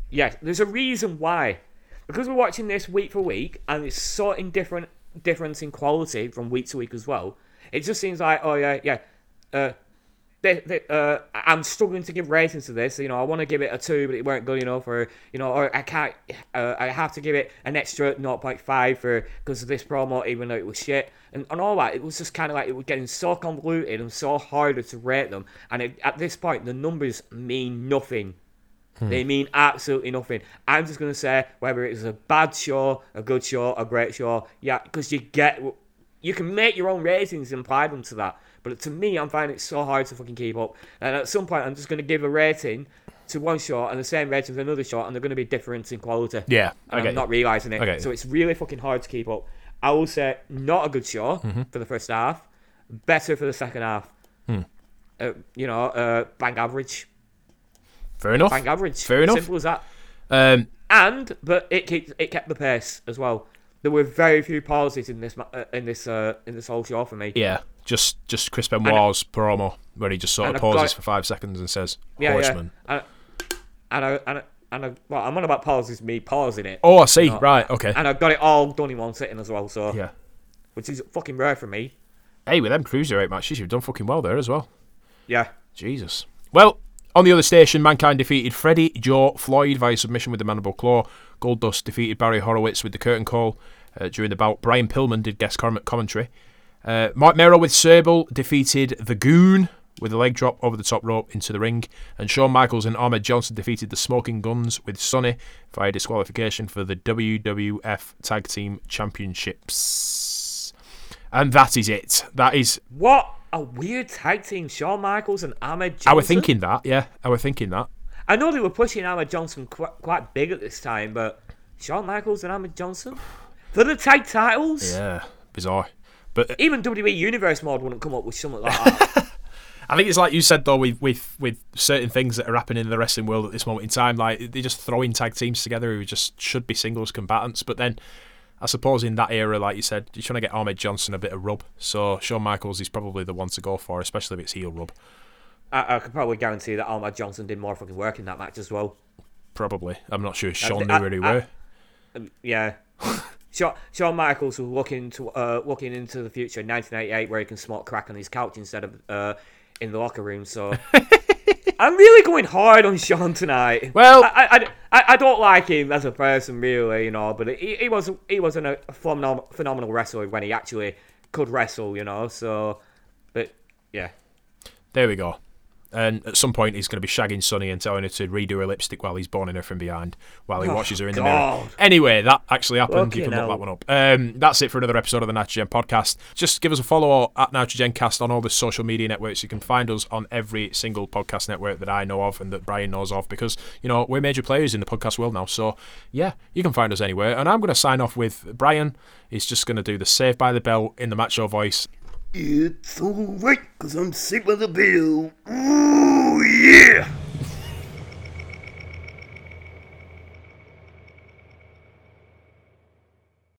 Yes, there's a reason why. Because we're watching this week for week, and it's so in different difference in quality from week to week as well. It just seems like, oh yeah, yeah. Uh, they, they, uh, I'm struggling to give ratings to this. You know, I want to give it a two, but it weren't good enough, or you know, or I can't. Uh, I have to give it an extra 0.5 for because of this promo, even though it was shit, and, and all that. It was just kind of like it was getting so convoluted and so harder to rate them. And it, at this point, the numbers mean nothing. They mean absolutely nothing. I'm just gonna say whether it's a bad show, a good show, a great show. Yeah, because you get, you can make your own ratings and apply them to that. But to me, I'm finding it so hard to fucking keep up. And at some point, I'm just gonna give a rating to one show and the same rating to another show, and they're gonna be different in quality. Yeah, and get I'm not realizing it. You. So it's really fucking hard to keep up. I will say not a good show Mm-hmm. for the first half, better for the second half. Hmm. Uh, you know, uh, bang average, Fair enough. bang average. Fair enough. Simple as that. Um, And but it kept it kept the pace as well. There were very few pauses in this uh, in this uh, in this whole show for me. yeah, just just Chris Benoit's promo where he just sort of I've got- pauses for five seconds and says, Yeah, "Horseman." yeah. And, and I and I, and I, well, I'm on about pauses. Me pausing it. Oh, I see. No. Right. Okay. And I've got it all done in one sitting as well. So Yeah. which is fucking rare for me. Hey, with them cruiserweight matches, you've done fucking well there as well. Yeah. Jesus. Well, on the other station, Mankind defeated Freddie Joe Floyd via submission with the Mandible Claw. Goldust defeated Barry Horowitz with the curtain call uh, during the bout. Brian Pillman did guest commentary. Uh, Marc Mero with Sable defeated The Goon with a leg drop over the top rope into the ring. And Shawn Michaels and Ahmed Johnson defeated the Smoking Gunns with Sunny via disqualification for the WWF Tag Team Championships. And that is it. That is. What a weird tag team, Shawn Michaels and Ahmed Johnson. I was thinking that, yeah. I was thinking that. I know they were pushing Ahmed Johnson quite, quite big at this time, but Shawn Michaels and Ahmed Johnson for the tag titles. Yeah, bizarre. But Even WWE Universe mode wouldn't come up with something like that. I think it's like you said though, with with with certain things that are happening in the wrestling world at this moment in time, like they're just throwing tag teams together who just should be singles combatants. But then, I suppose in that era, like you said, you're trying to get Ahmed Johnson a bit of rub. So Shawn Michaels is probably the one to go for, especially if it's heel rub. I, I could probably guarantee that Ahmed Johnson did more fucking work in that match as well. Probably. I'm not sure Shawn knew where I- were. Um, yeah. Shawn, Shawn Michaels was looking to uh, looking into the future in 1988, where he can smoke crack on his couch instead of uh, in the locker room. So I'm really going hard on Shawn tonight. Well- I, I, I, I don't like him as a person, really, you know. But he, he was he was a phenomenal phenomenal wrestler when he actually could wrestle, you know. So, but yeah, There we go. And at some point, he's going to be shagging Sunny and telling her to redo her lipstick while he's boning her from behind, while he Oh, watches her in the mirror. Anyway, that actually happened. you Fucking can look that one up. Um, that's it for another episode of the Nitrogen podcast. Just give us a follow at Nitrogen Cast on all the social media networks. You can find us on every single podcast network that I know of and that Brian knows of because, you know, we're major players in the podcast world now. So, yeah, you can find us anywhere. And I'm going to sign off with Brian. He's just going to do the Save by the Bell in the Macho voice. It's alright, cause I'm sick by the bill. Ooh, yeah!